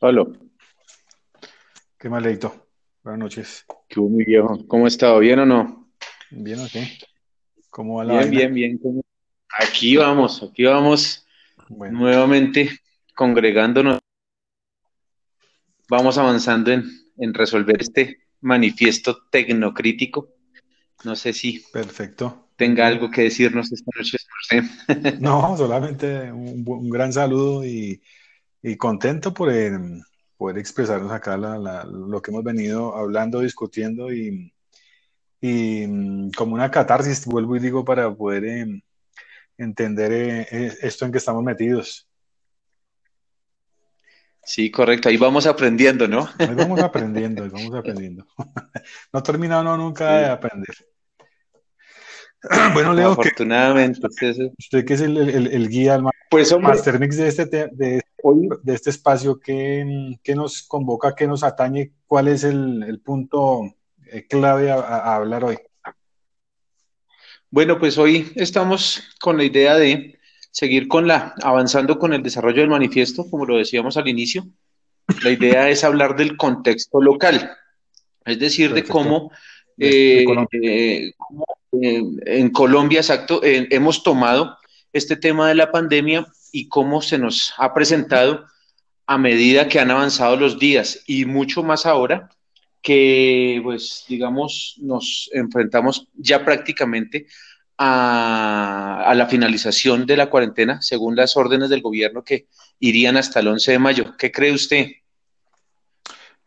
Hola. ¿Qué mal, Leito? Buenas noches. ¿Qué hubo, mi viejo? ¿Cómo ha estado? ¿Bien o no? ¿Bien o qué? ¿Cómo va la Bien, vaina? bien, bien. ¿Cómo- Aquí vamos, aquí vamos Bueno, nuevamente congregándonos. Vamos avanzando en, en resolver este manifiesto tecnocrítico. No sé si perfecto. Tenga algo que decirnos esta noche. No, solamente un, un gran saludo y, y contento por eh, poder expresarnos acá la- la- lo que hemos venido hablando, discutiendo y, y, mm, como una catarsis, vuelvo y digo, para poder eh, entender eh, esto en que estamos metidos. Sí, correcto. Ahí vamos aprendiendo, ¿no? Ahí vamos aprendiendo, ahí vamos aprendiendo. No termina uno nunca de aprender. Bueno, Leo, que afortunadamente. Entonces, usted que es el, el- el guía, el Pues hombre, Master Mix de este, te- de, hoy de este espacio, ¿qué, qué nos convoca, qué nos atañe? ¿Cuál es el, el punto eh, clave a, hablar hoy? Bueno, pues hoy estamos con la idea de seguir con la, avanzando con el desarrollo del manifiesto, como lo decíamos al inicio. La idea es hablar del contexto local, es decir, de Perfecto. cómo, De, eh, Colombia. eh, cómo, eh, en Colombia, exacto, eh, hemos tomado este tema de la pandemia y cómo se nos ha presentado a medida que han avanzado los días y mucho más ahora que, pues, digamos, nos enfrentamos ya prácticamente a, a la finalización de la cuarentena, según las órdenes del gobierno que irían hasta el 11 de mayo. ¿Qué cree usted?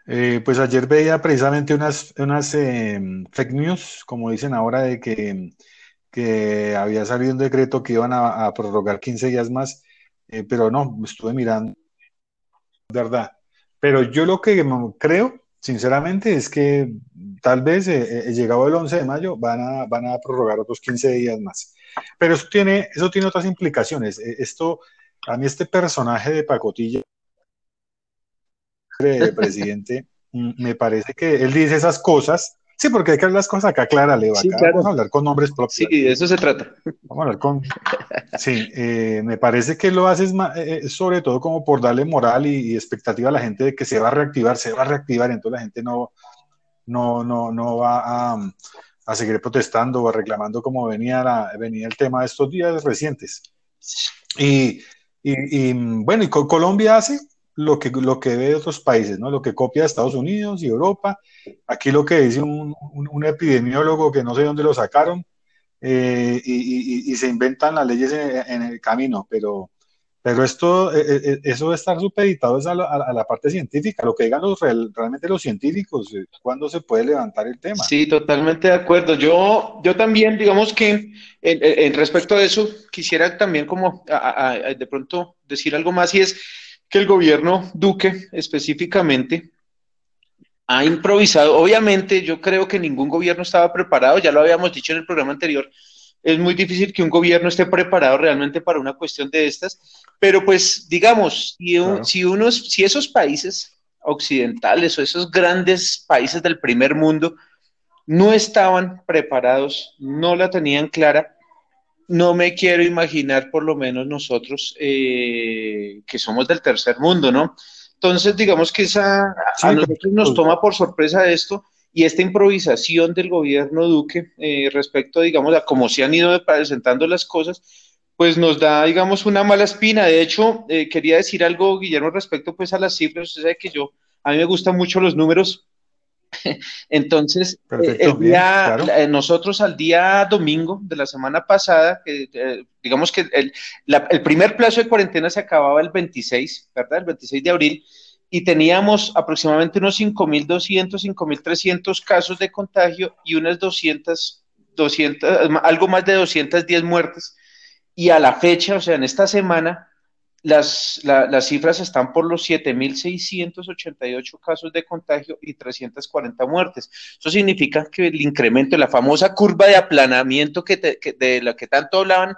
Eh, pues ayer veía precisamente unas, unas eh, fake news, como dicen ahora, de que, que había salido un decreto que iban a, prorrogar 15 días más, eh, pero no, estuve mirando, ¿verdad? Pero yo lo que creo, sinceramente, es que tal vez eh, eh, llegado el 11 de mayo van a, van a prorrogar otros 15 días más. Pero eso tiene, eso tiene otras implicaciones. Eh, Esto, a mí este personaje de pacotilla de presidente, me parece que él dice esas cosas. Sí, porque hay que hablar las cosas acá, Clara, Leo. Sí, Acá vamos a claro. hablar con nombres Sí, propios. de Aquí eso se trata. vamos a hablar con, Sí, eh, me parece que lo haces ma- eh, eh, sobre todo como por darle moral y, y expectativa a la gente de que se va a reactivar, se va a reactivar, entonces la gente no, no, no, no va a, a seguir protestando o reclamando como venía, la- venía el tema de estos días recientes. Y, y- y, bueno, y Co- Colombia hace lo que, lo que ve de otros países, ¿no? Lo que copia de Estados Unidos y Europa. Aquí lo que dice un, un- un epidemiólogo que no sé dónde lo sacaron, eh, y, y- y se inventan las leyes en, en el camino, pero, pero esto, eh, eh, eso de estar supeditado a la, a la parte científica, lo que digan los, real- realmente los científicos, eh, cuándo se puede levantar el tema. Sí, totalmente de acuerdo. Yo, yo también, digamos que en, en- respecto a eso, quisiera también como a- a- de pronto decir algo más y es que el gobierno Duque específicamente ha improvisado. Obviamente, yo creo que ningún gobierno estaba preparado, ya lo habíamos dicho en el programa anterior. Es muy difícil que un gobierno esté preparado realmente para una cuestión de estas, pero pues digamos, si, un- Claro. si unos, si esos países occidentales o esos grandes países del primer mundo no estaban preparados, no la tenían clara, no me quiero imaginar por lo menos nosotros eh, que somos del tercer mundo, ¿no? Entonces, digamos que esa, a nosotros nos pues, toma por sorpresa esto y esta improvisación del gobierno Duque eh, respecto, digamos, a cómo se han ido presentando las cosas, pues nos da, digamos, una mala espina. De hecho, eh, quería decir algo, Guillermo, respecto pues a las cifras. Usted sabe que yo, a mí me gustan mucho los números. Entonces, eh, perfecto, el bien, día, claro. eh, nosotros al día domingo de la semana pasada, que, eh, digamos que el, la- el primer plazo de cuarentena se acababa el 26, ¿verdad? El 26 de abril, y teníamos aproximadamente unos 5.200, 5.300 casos de contagio y unas 200, 200, algo más de 210 muertes. Y a la fecha, o sea, en esta semana, las, la, las cifras están por los 7.688 casos de contagio y 340 muertes. Eso significa que el incremento, la famosa curva de aplanamiento que, te, que de la que tanto hablaban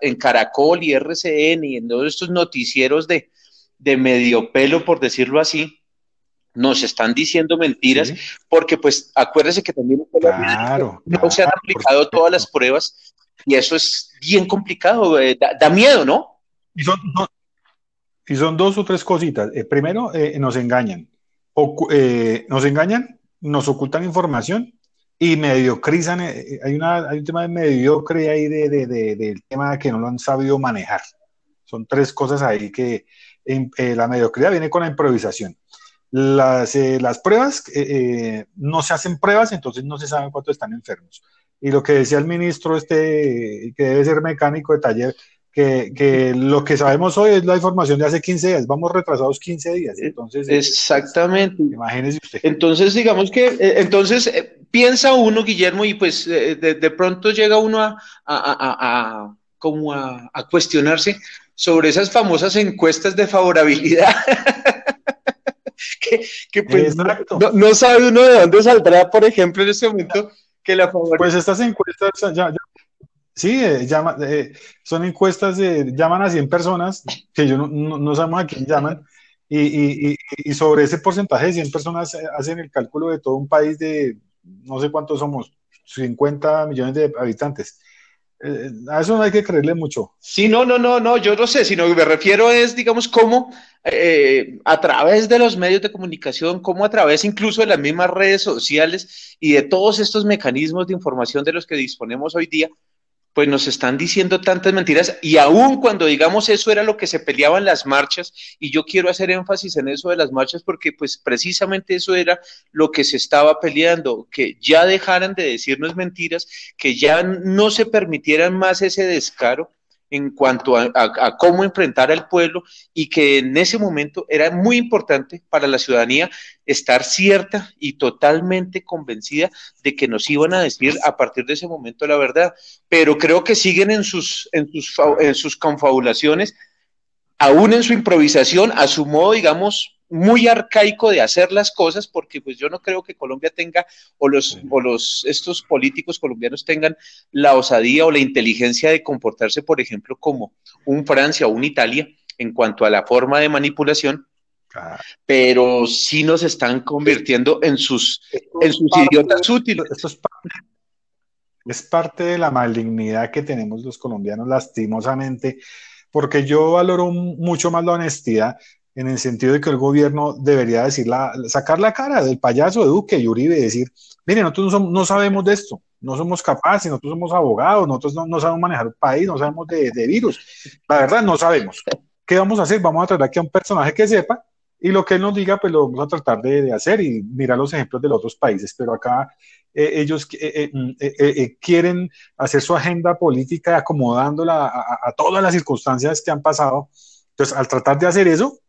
en Caracol y RCN y en todos estos noticieros de, de medio pelo, por decirlo así, nos están diciendo mentiras, Sí, porque pues acuérdese que también claro, no claro, se han aplicado todas las pruebas, y eso es bien complicado, eh, da, da miedo, ¿no? Y son, son- y son dos o tres cositas. Eh, primero, eh, nos engañan. O, eh, nos engañan, nos ocultan información y mediocrizan. Eh, eh, hay, una, hay un tema de mediocre ahí de, de, de, del tema que no lo han sabido manejar. Son tres cosas ahí que em, eh, la mediocridad viene con la improvisación. Las, las pruebas, no se hacen pruebas, entonces no se saben cuántos están enfermos. Y lo que decía el ministro, este, que debe ser mecánico de taller, que, lo que sabemos hoy es la información de hace 15 días, vamos retrasados 15 días. Entonces, eh, Exactamente. imagínese usted. Entonces, digamos que, eh, entonces, eh, piensa uno, Guillermo, y pues de, pronto llega uno a, a, como a, cuestionarse sobre esas famosas encuestas de favorabilidad. que, pues no, sabe uno de dónde saldrá, por ejemplo, en este momento que la favorabilidad. Pues estas encuestas ya, ya Sí, eh, llama, eh, son encuestas, de, llaman a 100 personas, que yo no, no, sabemos a quién llaman, y, y, y, sobre ese porcentaje de 100 personas eh, hacen el cálculo de todo un país de, no sé cuántos somos, 50 millones de habitantes. a eso no hay que creerle mucho. Sí, no, no, no, no, yo no sé, sino que me refiero es, digamos, cómo a través de los medios de comunicación, cómo a través incluso de las mismas redes sociales y de todos estos mecanismos de información de los que disponemos hoy día, pues nos están diciendo tantas mentiras y aún cuando digamos eso era lo que se peleaban las marchas y yo quiero hacer énfasis en eso de las marchas porque pues precisamente eso era lo que se estaba peleando, que ya dejaran de decirnos mentiras, que ya no se permitieran más ese descaro en cuanto a, cómo enfrentar al pueblo y que en ese momento era muy importante para la ciudadanía estar cierta y totalmente convencida de que nos iban a decir a partir de ese momento la verdad. Pero creo que siguen en sus, en sus, en sus confabulaciones, aún en su improvisación, a su modo, digamos, muy arcaico de hacer las cosas, porque pues yo no creo que Colombia tenga, o los, o los, estos políticos colombianos tengan la osadía o la inteligencia de comportarse, por ejemplo, como un Francia o un Italia en cuanto a la forma de manipulación, pero sí nos están convirtiendo en sus, en sus idiotas útiles. es, es parte de la malignidad que tenemos los colombianos, lastimosamente, porque yo valoro mucho más la honestidad en el sentido de que el gobierno debería decir sacar la cara del payaso de Duque y Uribe y decir, mire, nosotros no, sabemos de esto, no somos capaces, nosotros somos abogados, nosotros no, sabemos manejar el país, no sabemos de, virus. La verdad, no sabemos. ¿Qué vamos a hacer? Vamos a tratar aquí a un personaje que sepa y lo que él nos diga, pues lo vamos a tratar de, hacer y mirar los ejemplos de los otros países. Pero acá eh, ellos eh, eh, quieren hacer su agenda política acomodándola a todas las circunstancias que han pasado. Entonces, al tratar de hacer eso,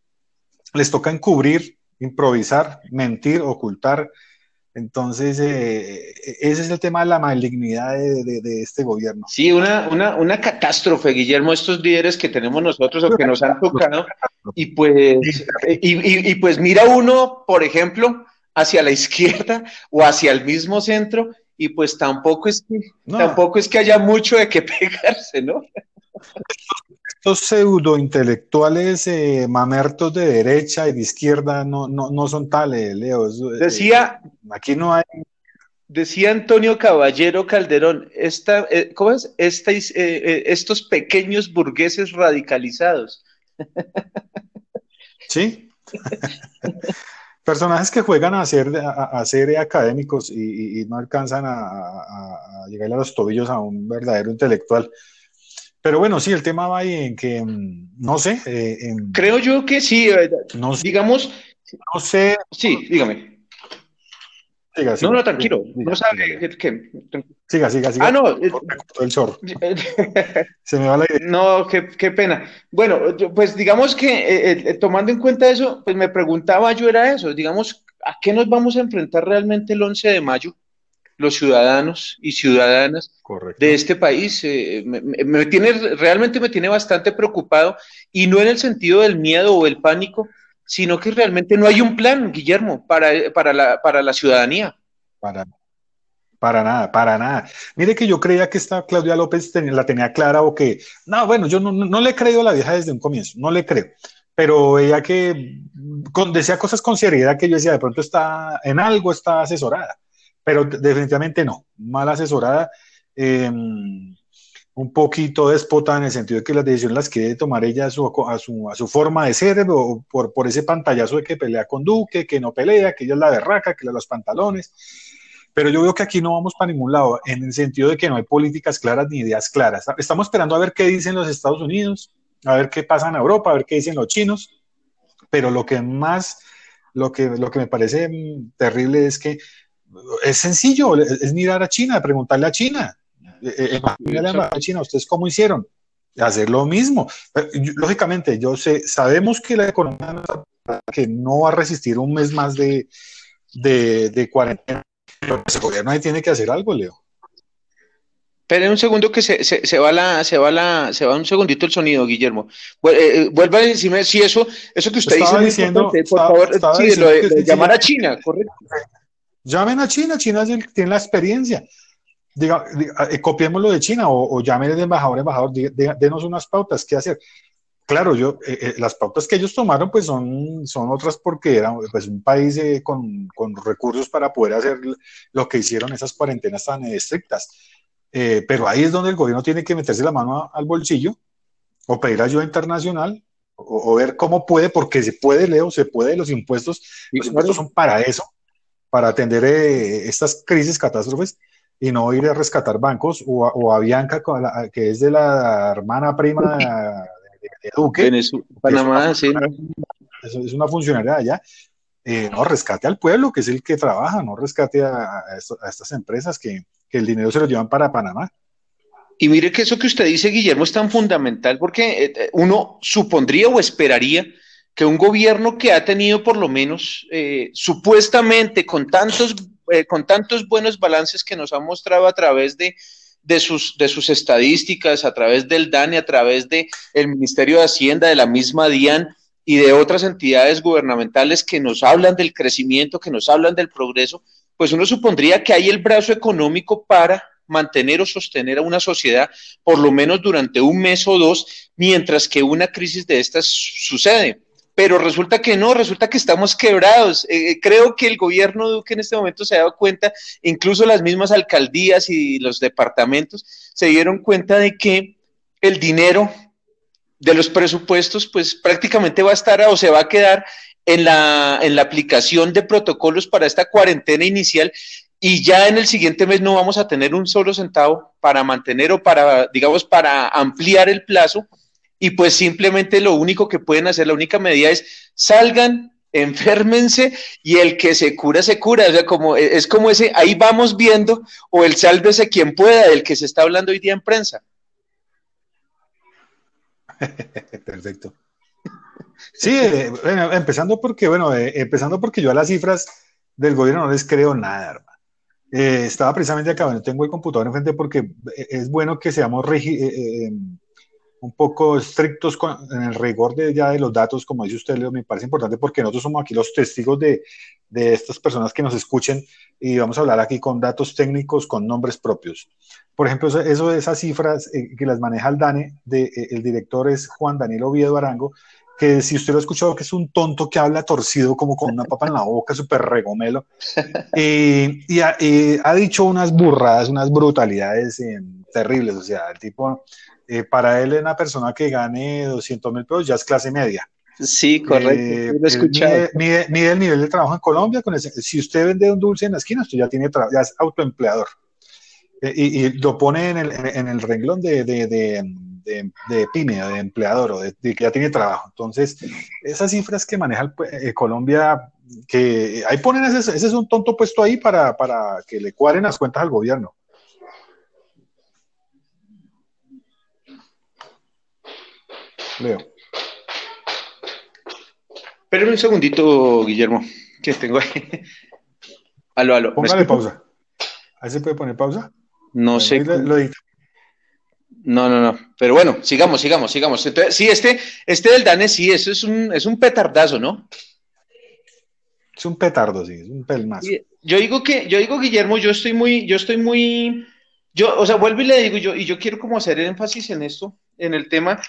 les toca encubrir, improvisar, mentir, ocultar. Entonces, eh, ese es el tema de la malignidad de, este gobierno. Sí, una, una, una, catástrofe, Guillermo, estos líderes que tenemos nosotros o que nos han tocado. Y pues, y, y, pues mira uno, por ejemplo, hacia la izquierda o hacia el mismo centro, y pues tampoco es que, tampoco es que haya mucho de qué pegarse, ¿no? Estos pseudo intelectuales eh, mamertos de derecha y de izquierda no, no, no son tales, Leo. Eh, decía. aquí no hay. Decía Antonio Caballero Calderón, esta, eh, ¿cómo es? estos pequeños burgueses radicalizados. Sí. Personajes que juegan a ser, a, ser académicos y, no alcanzan a, a, llegar a los tobillos a un verdadero intelectual. Pero bueno, sí, el tema va ahí en que, mm, no sé. Eh, Creo yo que sí, eh, no, digamos. No sé. Sí, dígame. Siga, siga, no, no, tranquilo. no sabe que, Siga, siga, siga. Ah, no. El chorro. Se me va la idea. No, qué, qué pena. Bueno, pues digamos que eh, tomando en cuenta eso, pues me preguntaba yo era eso, digamos, ¿a qué nos vamos a enfrentar realmente el 11 de mayo? Los ciudadanos y ciudadanas de este país. Eh, me, tiene, realmente me tiene bastante preocupado y no en el sentido del miedo o el pánico, sino que realmente no hay un plan, Guillermo, para, para, la, para la ciudadanía. Para, para nada, para nada. Mire que yo creía que esta Claudia López la tenía clara o que, no, bueno, yo no, no, le he creído a la vieja desde un comienzo, no le creo pero ella que decía cosas con seriedad que yo decía, de pronto está en algo, está asesorada pero definitivamente no, mal asesorada. Em, un poquito déspota en el sentido de que las decisiones las quiere tomar ella a su, a su, forma de ser, por, por ese pantallazo de que pelea con Duque, que no pelea, que ella es la berraca, que le da los pantalones. Pero yo veo que aquí no vamos para ningún lado, en el sentido de que no hay políticas claras ni ideas claras. Estamos esperando a ver qué dicen los Estados Unidos, a ver qué pasa en Europa, a ver qué dicen los chinos, pero lo que más, lo que, lo que me parece mm, terrible es que es sencillo, es mirar a China, preguntarle a China, eh, eh, China, ¿ustedes cómo hicieron? Hacer lo mismo. Lógicamente, yo sé, sabemos que la economía que no va a resistir un mes más de, de, cuarentena, pero ese gobierno ahí tiene que hacer algo, Leo. Esperen un segundo que se, se, va la, se va la, se va un segundito el sonido, Guillermo. Eh, vuelva a decirme si eso, eso que usted dice diciendo, por favor, sí, lo de, llamar a China, correcto. Llamen a China, China tiene la experiencia diga, eh, copiemos lo de China o, o llamen de embajador, embajador, denos unas pautas, ¿qué hacer? Claro, yo, eh, eh, las pautas que ellos tomaron pues son, son otras porque era pues, un país con, con, recursos para poder hacer lo que hicieron esas cuarentenas tan estrictas. pero ahí es donde el gobierno tiene que meterse la mano al bolsillo o pedir ayuda internacional o, ver cómo puede, porque se puede, Leo, se puede, los impuestos, los impuestos son para eso, para atender estas crisis, catástrofes, y no ir a rescatar bancos, o, a Bianca, que es de la hermana prima de, Duque. Panamá, es una, sí. Es una funcionaria allá. Eh, no, rescate al pueblo, que es el que trabaja, no rescate a, estas empresas que, el dinero se lo llevan para Panamá. Y mire que eso que usted dice, Guillermo, es tan fundamental porque eh, uno supondría o esperaría que un gobierno que ha tenido por lo menos eh, supuestamente con tantos eh, con tantos buenos balances que nos ha mostrado a través de, de, sus, de sus estadísticas, a través del DANE, a través del el Ministerio de Hacienda, de la misma DIAN y de otras entidades gubernamentales que nos hablan del crecimiento, que nos hablan del progreso, pues uno supondría que hay el brazo económico para mantener o sostener a una sociedad por lo menos durante un mes o dos, mientras que una crisis de estas sucede pero resulta que no, resulta que estamos quebrados. Eh, eh, creo que el gobierno Duque en este momento se ha dado cuenta, incluso las mismas alcaldías y los departamentos se dieron cuenta de que el dinero de los presupuestos, pues prácticamente va a estar o se va a quedar en la, en la aplicación de protocolos para esta cuarentena inicial y ya en el siguiente mes no vamos a tener un solo centavo para mantener o para, digamos, para ampliar el plazo y pues simplemente lo único que pueden hacer, la única medida es salgan, enférmense y el que se cura, se cura. O sea, como, e, es como ese, ahí vamos viendo, o el sálvese quien pueda, del que se está hablando hoy día en prensa. Perfecto. Sí, eh, bueno, empezando porque, bueno, eh, empezando porque yo a las cifras del gobierno no les creo nada, hermano. Eh, estaba precisamente acá, bueno, tengo el computador enfrente porque es bueno que seamos un poco estrictos en el rigor de, ya de los datos, como dice usted, Leo, me parece importante porque nosotros somos aquí los testigos de, de estas personas que nos escuchen y vamos a hablar aquí con datos técnicos, con nombres propios. Por ejemplo, eso, esas cifras eh, que las maneja el DANE, de, eh, el director es Juan Daniel Oviedo Arango, que si usted lo ha escuchado, que es un tonto que habla torcido como con una papa en la boca, súper regomelo, y, ha, ha, dicho unas burradas, unas brutalidades eh, terribles, o sea, el tipo eh, para él una persona que gane 200 mil pesos ya es clase media. Sí, correcto. Eh, mide, el nivel de trabajo en Colombia. Con si usted vende un dulce en la esquina, usted ya, tiene ya es autoempleador. Eh, y, lo pone en el, en el renglón de, de, de, pyme, de empleador, o de, que ya tiene trabajo. Entonces, esas cifras que maneja Colombia, que ahí ponen ese, ese, es un tonto puesto ahí para, para que le cuadren las cuentas al gobierno. Leo. Espérame un segundito, Guillermo, que tengo ahí. aló, aló. Póngale pausa. ¿Ahí se puede poner pausa? No sé. no, no, no. Pero bueno, sigamos, sigamos, sigamos. Entonces, sí, este, este del Dane, sí, eso es un, es un petardazo, ¿no? Es un petardo, sí, es un pelmazo. Yo digo que, yo digo, Guillermo, yo estoy muy, yo estoy muy, yo, o sea, vuelvo y le digo, yo, y yo quiero como hacer énfasis en esto, en el tema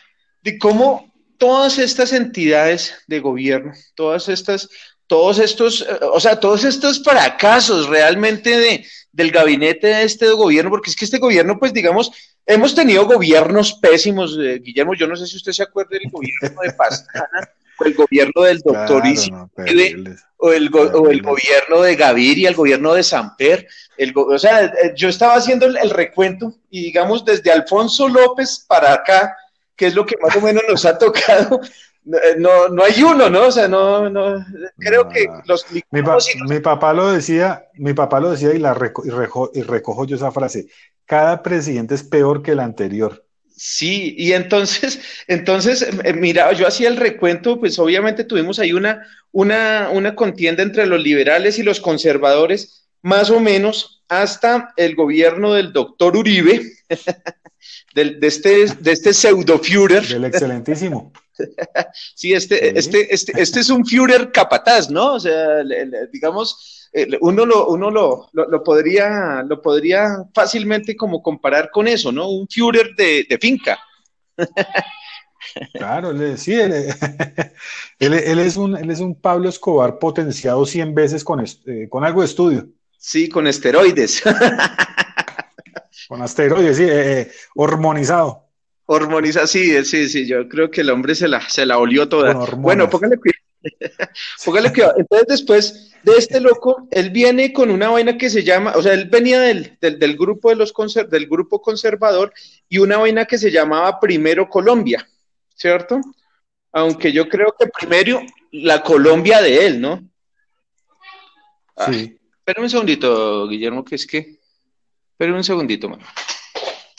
de cómo todas estas entidades de gobierno, todas estas, todos estos, eh, o sea, todos estos fracasos realmente de, del gabinete de este gobierno, porque es que este gobierno, pues digamos, hemos tenido gobiernos pésimos, eh, Guillermo, yo no sé si usted se acuerda del gobierno de Pastrana o el gobierno del doctor claro, o, el, o el gobierno de Gaviria, el gobierno de Samper. El, o sea, eh, yo estaba haciendo el, recuento y digamos desde Alfonso López para acá, que es lo que más o menos nos ha tocado, no, no hay uno, ¿no? O sea, no, no, creo que los... Mi, mi, papá lo decía, mi papá lo decía y, la y recojo yo esa frase, cada presidente es peor que el anterior. Sí, y entonces, entonces, eh, mira, yo hacía el recuento, pues obviamente tuvimos ahí una, una, una contienda entre los liberales y los conservadores, más o menos hasta el gobierno del doctor Uribe, de, este, de este pseudo Führer. Del excelentísimo. sí, este, Este, este, este es un Führer capataz, ¿no? O sea, digamos, eh, uno, lo, uno lo, lo, podría, lo podría fácilmente como comparar con eso, ¿no? Un Führer de, de finca. Claro, sí, él, él, es un, él es un Pablo Escobar potenciado 100 veces con, eh, con algo de estudio. Sí, con esteroides. Con asteroides, sí, eh, hormonizado. Hormonizado, sí, sí, sí, yo creo que el hombre se la, se la olió toda. Bueno, póngale cuidado Póngale que entonces después de este loco, él viene con una vaina que se llama, o sea, él venía del, del, grupo de los del grupo conservador y una vaina que se llamaba Primero Colombia, ¿cierto? Aunque yo creo que primero la Colombia de él, ¿no? sí. Espérame un segundito, Guillermo, que es que. Espérame un segundito, mano.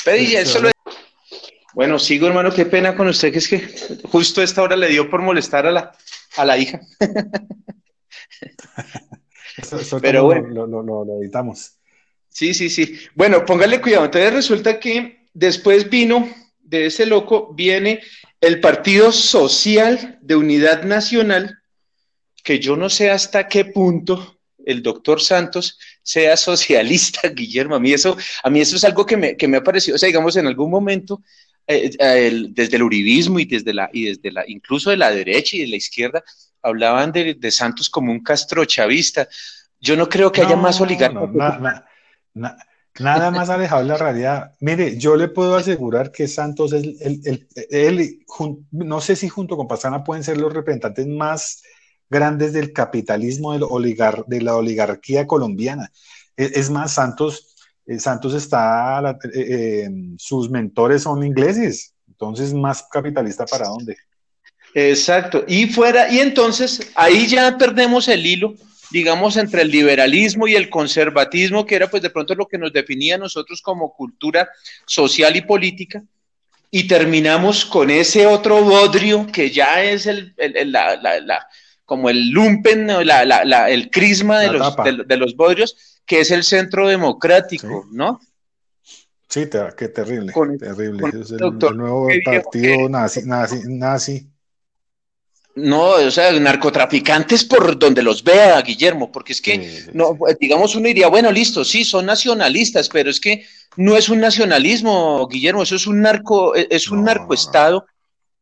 Pedí, eso lo bueno, sigo, hermano, qué pena con usted, que es que justo esta hora le dio por molestar a la, a la hija. Pero bueno. Lo, editamos. Sí, sí, sí. Bueno, póngale cuidado. Entonces resulta que después vino, de ese loco, viene el Partido Social de Unidad Nacional, que yo no sé hasta qué punto el doctor Santos sea socialista, Guillermo. A mí eso, a mí eso es algo que me, que me ha parecido, o sea, digamos, en algún momento eh, eh, desde el uribismo y desde la, y desde la, incluso de la derecha y de la izquierda, hablaban de, de Santos como un castrochavista. Yo no creo que haya más oligarcas. nada más alejado de la realidad. Mire, yo le puedo asegurar que Santos es el, no sé si junto con Pastrana pueden ser los representantes más grandes del capitalismo de, la oligarquía colombiana. Es, es más, Santos eh, Santos está, eh, eh, sus mentores son ingleses, entonces más capitalista para dónde. Exacto, y fuera, y entonces ahí ya perdemos el hilo, digamos, entre el liberalismo y el conservatismo, que era pues de pronto lo que nos definía nosotros como cultura social y política, y terminamos con ese otro bodrio que ya es el, la, como el lumpen, el crisma de los, de los bodrios, que es el centro democrático, ¿no? Sí, qué terrible, terrible. es el, nuevo partido nazi, nazi, nazi. No, o sea, narcotraficantes por donde los vea, Guillermo, porque es que, no, digamos, uno diría, bueno, listo, sí, son nacionalistas, pero es que no es un nacionalismo, Guillermo, eso es un narco, e, es un narcoestado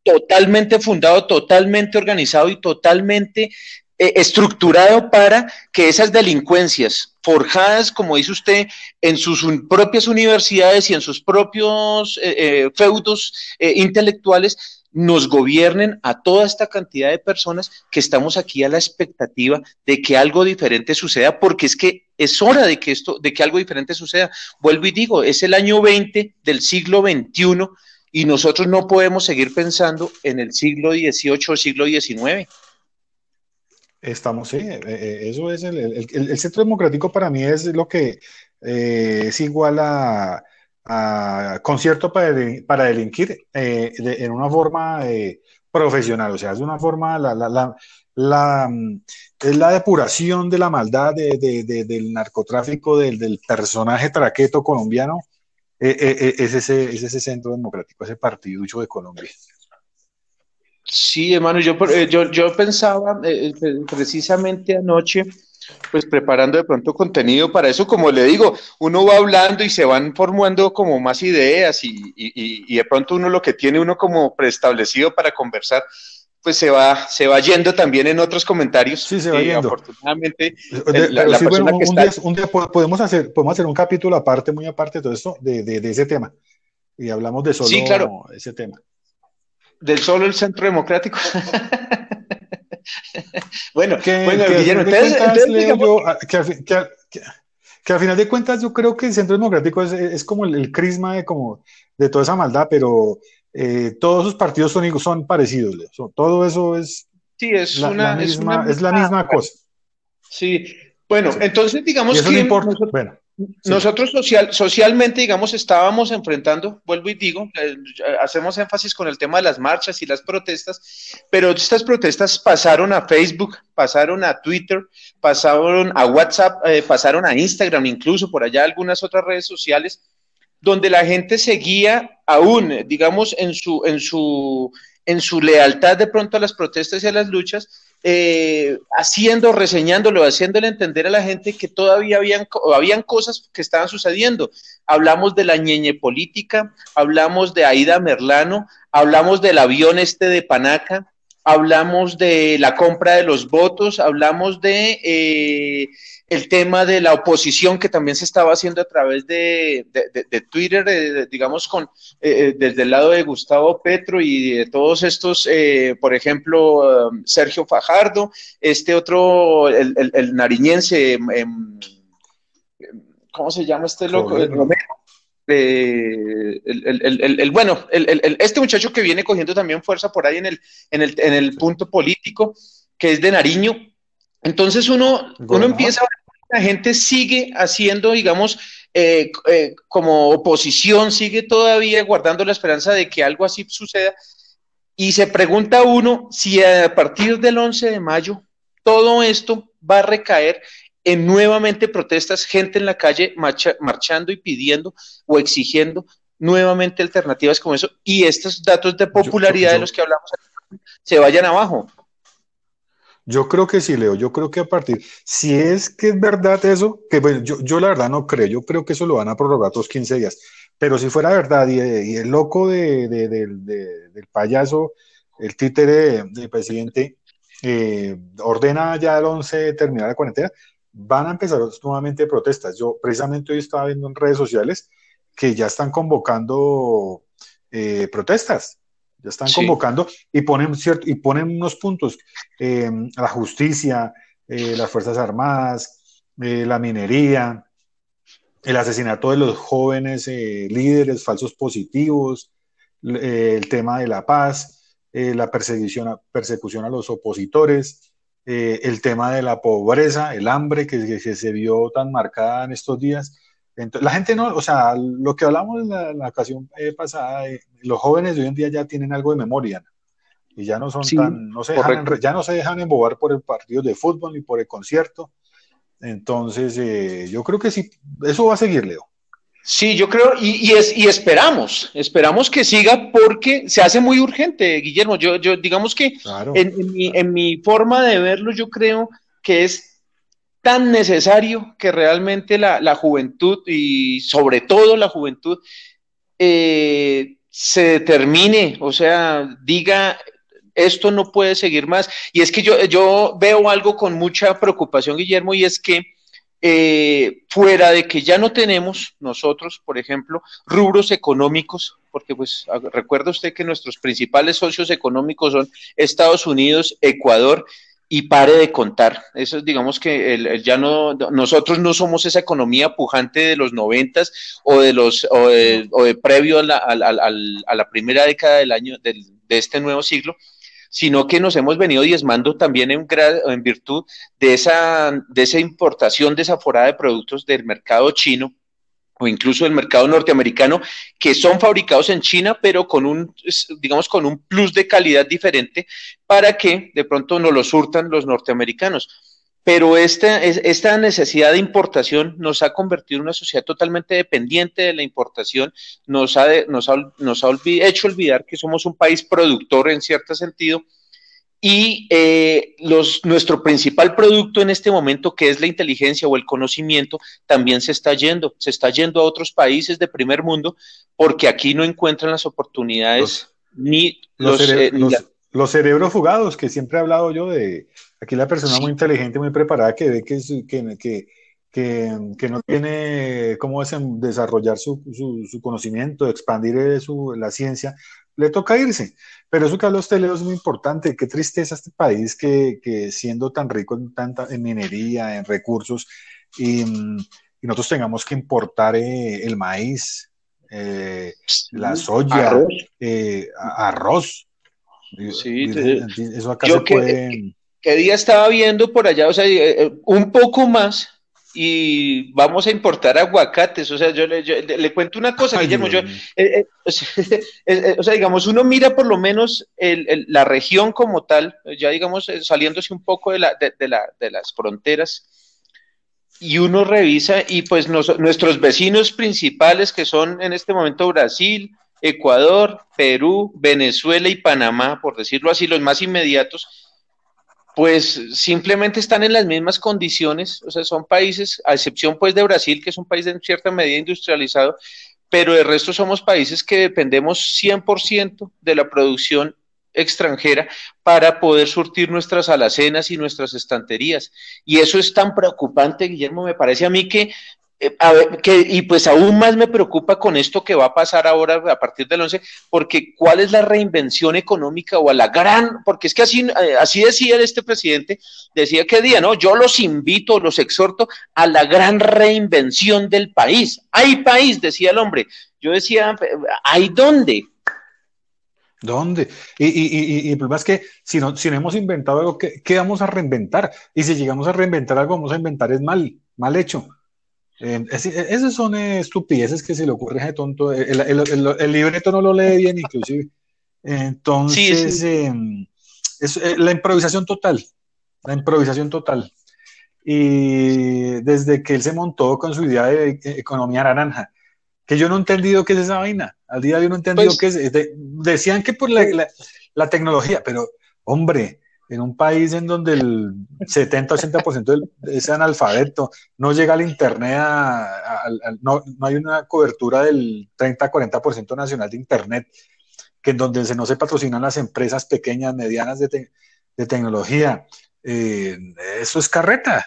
totalmente fundado, totalmente organizado y totalmente eh, estructurado para que esas delincuencias forjadas, como dice usted, en sus propias universidades y en sus propios eh, eh, feudos intelectuales, nos gobiernen a toda esta cantidad de personas que estamos aquí a la expectativa de que algo diferente suceda, porque es que es hora de que esto, de que algo diferente suceda. Vuelvo y digo, es el año 20 del siglo XXI y nosotros no podemos seguir pensando en el siglo XVIII o siglo XIX. Estamos, sí, eh, eh, eso es el, centro democrático para mí es lo que eh, es igual a, concierto para, para delinquir en una forma profesional, o sea, es una forma, la, la, la, es la depuración de la maldad del narcotráfico, del, personaje traqueto colombiano, es, ese, es ese centro democrático, ese partiducho de Colombia. Sí, hermano, yo, eh, yo, yo pensaba eh, eh, precisamente anoche, pues preparando de pronto contenido para eso, como le digo, uno va hablando y se van formando como más ideas y, y, de pronto uno lo que tiene uno como preestablecido para conversar, pues se va, se va yendo también en otros comentarios. Sí, se va yendo. Afortunadamente, un, día, podemos hacer, podemos hacer un capítulo aparte, muy aparte de todo esto, de, de, de ese tema y hablamos de solo ese tema. Del solo el centro democrático. bueno, que, bueno, Guillermo, que, al final de cuentas yo creo que el centro democrático es, como el, crisma de, como, de toda esa maldad, pero eh, todos sus partidos son, son parecidos. todo eso es, sí, es, una, misma, es, la misma cosa. Sí, bueno, entonces digamos que nosotros, bueno, nosotros social, socialmente, digamos, estábamos enfrentando, vuelvo y digo, eh, hacemos énfasis con el tema de las marchas y las protestas, pero estas protestas pasaron a Facebook, pasaron a Twitter, pasaron a WhatsApp, eh, pasaron a Instagram, incluso por allá algunas otras redes sociales, donde la gente seguía aún, digamos, en su, en su, en su lealtad de pronto a las protestas y a las luchas, eh, haciendo, reseñándolo, haciéndole entender a la gente que todavía habían, habían cosas que estaban sucediendo. Hablamos de la ñeñe política, hablamos de Aida Merlano, hablamos del avión este de Panaca, hablamos de la compra de los votos, hablamos de eh, el tema de la oposición que también se estaba haciendo a través de, Twitter, digamos, con, eh, eh, desde el lado de Gustavo Petro y de todos estos, por ejemplo, um, Sergio Fajardo, este otro, el, el, nariñense, em, em, ¿cómo se llama este loco? Eh, el, bueno, este muchacho que viene cogiendo también fuerza por ahí en el, en el, en el punto político, que es de Nariño. Entonces uno, uno empieza a ver la gente sigue haciendo, digamos, eh, eh, como oposición, sigue todavía guardando la esperanza de que algo así suceda. Y se pregunta uno si a partir del 11 de mayo todo esto va a recaer en nuevamente protestas, gente en la calle marchando y pidiendo o exigiendo nuevamente alternativas como eso y estos datos de popularidad de los que hablamos se vayan abajo. Yo creo que sí, Leo, yo creo que a partir, si es que es verdad eso, que bueno, yo, yo la verdad no creo, yo creo que eso lo van a prorrogar todos 15 días, pero si fuera verdad y, el loco de, del payaso, el títere del presidente, eh, ordena ya el 11 terminar la cuarentena, van a empezar nuevamente protestas. Yo precisamente hoy estaba viendo en redes sociales que ya están convocando eh, protestas, ya están convocando y ponen, cierto, y ponen unos puntos, eh, la justicia, eh, las Fuerzas Armadas, la minería, el asesinato de los jóvenes líderes falsos positivos, el tema de la paz, la persecución persecución a los opositores, eh, el tema de la pobreza, el hambre que, se vio tan marcada en estos días. Entonces, la gente no, o sea, lo que hablamos en la, ocasión eh, pasada, eh, los jóvenes de hoy en día ya tienen algo de memoria y ya no son tan, no se dejan, ya no se dejan embobar por el partido de fútbol ni por el concierto. Entonces, yo creo que sí, eso va a seguir, Leo. Sí, yo creo, y, es, y esperamos, esperamos que siga porque se hace muy urgente, Guillermo. Yo, yo digamos que en, mi, forma de verlo, yo creo que es tan necesario que realmente la, juventud y sobre todo la juventud eh, se determine, o sea, diga esto no puede seguir más. Y es que yo, yo veo algo con mucha preocupación, Guillermo, y es que eh, fuera de que ya no tenemos nosotros, por ejemplo, rubros económicos, porque pues recuerda usted que nuestros principales socios económicos son Estados Unidos, Ecuador y pare de contar. Eso digamos que ya no, nosotros no somos esa economía pujante de los noventas o de los o de, previo a la, a la, primera década del año de este nuevo siglo, sino que nos hemos venido diezmando también en, en virtud de esa, de esa importación desaforada de productos del mercado chino o incluso del mercado norteamericano, que son fabricados en China, pero con un, digamos, con un plus de calidad diferente para que de pronto no lo surtan los norteamericanos. Pero esta, esta necesidad de importación nos ha convertido en una sociedad totalmente dependiente de la importación, nos ha, nos nos ha hecho olvidar que somos un país productor en cierto sentido y eh, los, nuestro principal producto en este momento, que es la inteligencia o el conocimiento, también se está yendo, se está yendo a otros países de primer mundo porque aquí no encuentran las oportunidades ni los, eh, los cerebros fugados, que siempre he hablado yo de Aquí la persona muy inteligente, muy preparada, que ve que, que, que, no tiene cómo desarrollar su, conocimiento, expandir eh, la ciencia, le toca irse. Pero eso que habla usted, Leo, es muy importante. Qué tristeza este país que, siendo tan rico en, tanta, en minería, en recursos, y, nosotros tengamos que importar eh, el maíz, eh, la soya, arroz. Sí, eso acá se puede... ¿Qué día estaba viendo por allá? O sea, un poco más y vamos a importar aguacates. O sea, yo le, cuento una cosa, Guillermo. Yo, eh, eh, o sea, digamos, uno mira por lo menos la región como tal, ya digamos, eh, saliéndose un poco de, la, de, la, de las fronteras, y uno revisa, y pues nuestros vecinos principales, que son en este momento Brasil, Ecuador, Perú, Venezuela y Panamá, por decirlo así, los más inmediatos, pues simplemente están en las mismas condiciones, o sea, son países, a excepción pues de Brasil, que es un país en cierta medida industrializado, pero el resto somos países que dependemos 100% de la producción extranjera para poder surtir nuestras alacenas y nuestras estanterías. Y eso es tan preocupante, Guillermo, me parece a mí que eh, y pues aún más me preocupa con esto que va a pasar ahora a partir del 11, porque cuál es la reinvención económica o a la gran, porque es que así, eh, así decía este presidente, decía que día, ¿no? Yo los invito, los exhorto a la gran reinvención del país. Hay país, decía el hombre. Yo decía, ¿hay dónde? ¿Dónde? Y, y, y, el problema es que si no, si hemos inventado algo, ¿qué, ¿qué, vamos a reinventar? Y si llegamos a reinventar algo, vamos a inventar es mal, mal hecho. Eh, esas son estupideces que se le ocurre a tonto. El, el, libreto no lo lee bien, inclusive. Entonces, em, es eh, la improvisación total. La improvisación total. Y desde que él se montó con su idea de eh, economía naranja, que yo no he entendido qué es esa vaina. Al día de hoy no he entendido pues qué es. decían que por la, la tecnología, pero hombre, en un país en donde el 70-80% es analfabeto, no llega al Internet, no, no, hay una cobertura del 30-40% nacional de Internet, que en donde se no se patrocinan las empresas pequeñas, medianas de, de tecnología. Eh, eso es carreta.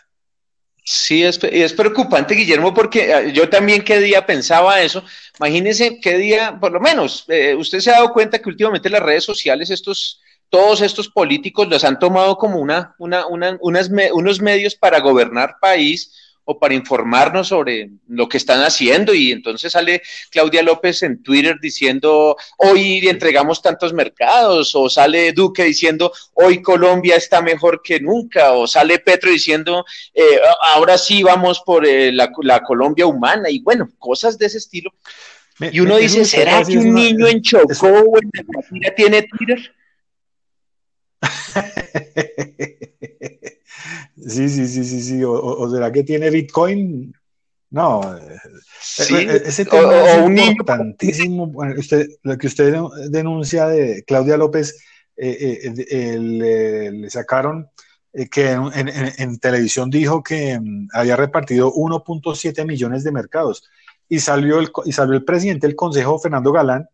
Sí, es, es, preocupante, Guillermo, porque eh, yo también qué día pensaba eso. Imagínense qué día, por lo menos, eh, usted se ha dado cuenta que últimamente las redes sociales, estos todos estos políticos los han tomado como una, una, unos medios para gobernar país o para informarnos sobre lo que están haciendo. Y entonces sale Claudia López en Twitter diciendo, hoy entregamos tantos mercados, o sale Duque diciendo, hoy Colombia está mejor que nunca, o sale Petro diciendo, eh, ahora sí vamos por eh, la, Colombia humana, y bueno, cosas de ese estilo. y uno dice, ¿será que un niño en Chocó o en tiene Twitter? sí, sí, sí, sí, sí. O, será que tiene Bitcoin? No, eh, eh, ese tema es importantísimo. usted, lo que usted denuncia de Claudia López, eh, le, sacaron que en, televisión dijo que mm, había repartido 1.7 millones de mercados y salió, el, y salió el presidente del Consejo, Fernando Galán,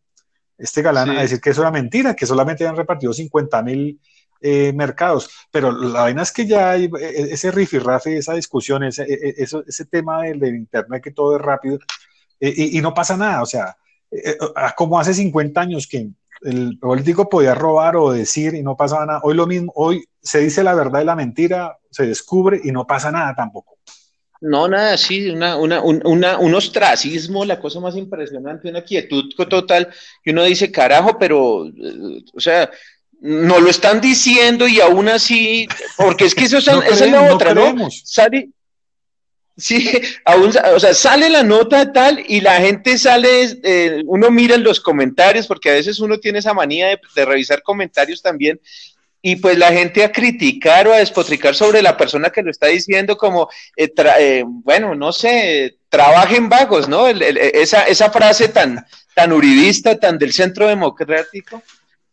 este Galán, a decir que eso era mentira, que solamente habían repartido 50 mil eh, mercados. Pero la vaina es que ya hay e, e, ese rifirrafe, esa discusión, ese, e, ese tema del, Internet que todo es rápido eh, y, no pasa nada. O sea, eh, como hace 50 años que el político podía robar o decir y no pasaba nada. Hoy lo mismo, hoy se dice la verdad y la mentira, se descubre y no pasa nada tampoco. No, nada, sí, una, una, un ostracismo, la cosa más impresionante, una quietud total, y uno dice, carajo, pero, o sea, no lo están diciendo y aún así, porque es que eso esa es la otra, ¿no? Sale, sí, aún, o sea, sale la nota tal y la gente sale, eh, uno mira en los comentarios, porque a veces uno tiene esa manía de, revisar comentarios también, y pues la gente a criticar o a despotricar sobre la persona que lo está diciendo como, eh, eh, bueno, no sé, trabajen vagos, ¿no? esa, esa frase tan, tan uribista, tan del centro democrático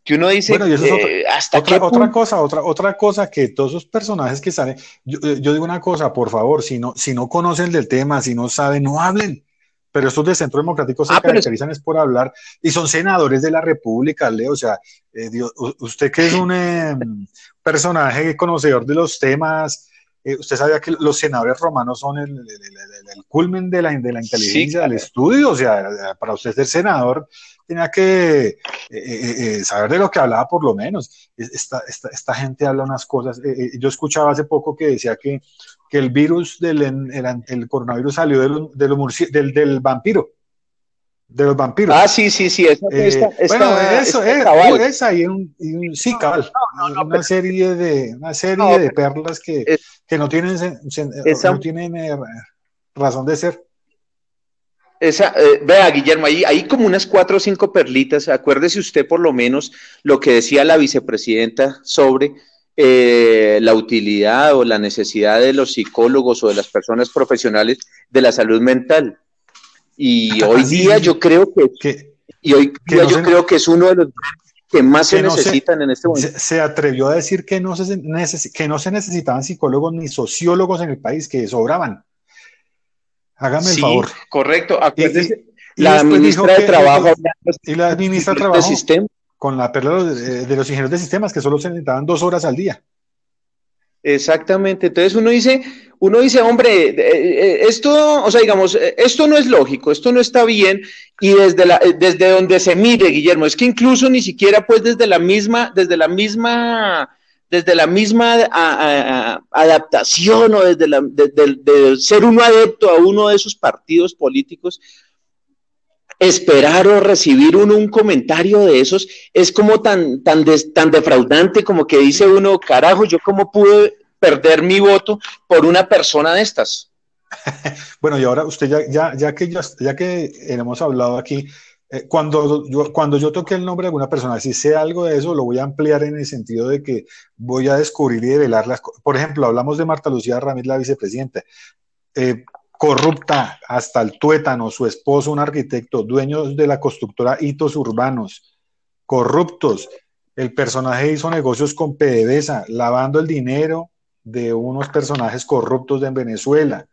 que uno dice, bueno, y eso es otra, eh, ¿hasta otra, cosa, otra, otra cosa que todos esos personajes que salen, yo, digo una cosa, por favor, si no, si no conocen del tema, si no saben, no hablen. Pero estos de Centro Democrático se ah, caracterizan es por hablar y son senadores de la República, Leo. O sea, eh, usted que es un em, personaje conocedor de los temas, eh, usted sabía que los senadores romanos son el, culmen de la, de la inteligencia, del estudio, o sea, para usted ser senador tenía que eh, eh, saber de lo que hablaba por lo menos. Esta, esta, esta gente habla unas cosas, yo escuchaba hace poco que decía que, que el virus del el, coronavirus salió de del, del vampiro de los vampiros. Ah, sí, sí, sí. Esa, esta, bueno, eso es, esa y un, y sí, cabal. una serie de, una serie de perlas que, que no tienen, no tienen eh, razón de ser. Esa, eh, vea, Guillermo, ahí hay como unas cuatro o cinco perlitas. Acuérdese usted por lo menos lo que decía la vicepresidenta sobre eh, la utilidad o la necesidad de los psicólogos o de las personas profesionales de la salud mental. Y hoy día yo creo que, y hoy día yo creo que es uno de los que más se necesitan en este momento. Se, atrevió a decir que no se, que no se necesitaban psicólogos ni sociólogos en el país, que sobraban. Hágame el favor. Correcto. la ministra de Trabajo. Y la ministra de Trabajo. Con la perla de, de los ingenieros de sistemas, que solo se necesitaban dos horas al día. Exactamente. Entonces uno dice, uno dice, hombre, eh, eh, esto, o sea, digamos, eh, esto no es lógico, esto no está bien, y desde la, desde donde se mire, Guillermo, es que incluso ni siquiera, pues, desde la misma, desde la misma, desde la misma adaptación o desde la, ser uno adepto a uno de esos partidos políticos, esperar o recibir uno un comentario de esos es como tan, tan, tan defraudante como que dice uno, carajo, yo cómo pude perder mi voto por una persona de estas. bueno, y ahora usted ya, ya, ya que, ya, que hemos hablado aquí, eh, cuando, yo, toque el nombre de alguna persona, si sé algo de eso, lo voy a ampliar en el sentido de que voy a descubrir y develar las cosas. Por ejemplo, hablamos de Marta Lucía Ramírez, la vicepresidenta. Eh, corrupta hasta el tuétano, su esposo, un arquitecto, dueños de la constructora Hitos Urbanos, corruptos. El personaje hizo negocios con PDVSA, lavando el dinero de unos personajes corruptos de Venezuela.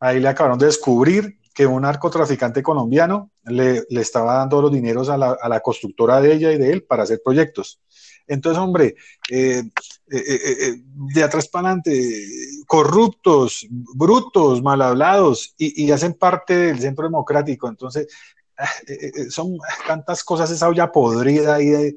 Ahí le acabaron de descubrir que un narcotraficante colombiano le, estaba dando los dineros a la, a la constructora de ella y de él para hacer proyectos. Entonces, hombre, eh, eh, eh, de atrás para adelante, corruptos, brutos, mal hablados, y, hacen parte del centro democrático. Entonces, ah, son tantas cosas, esa olla podrida ahí de,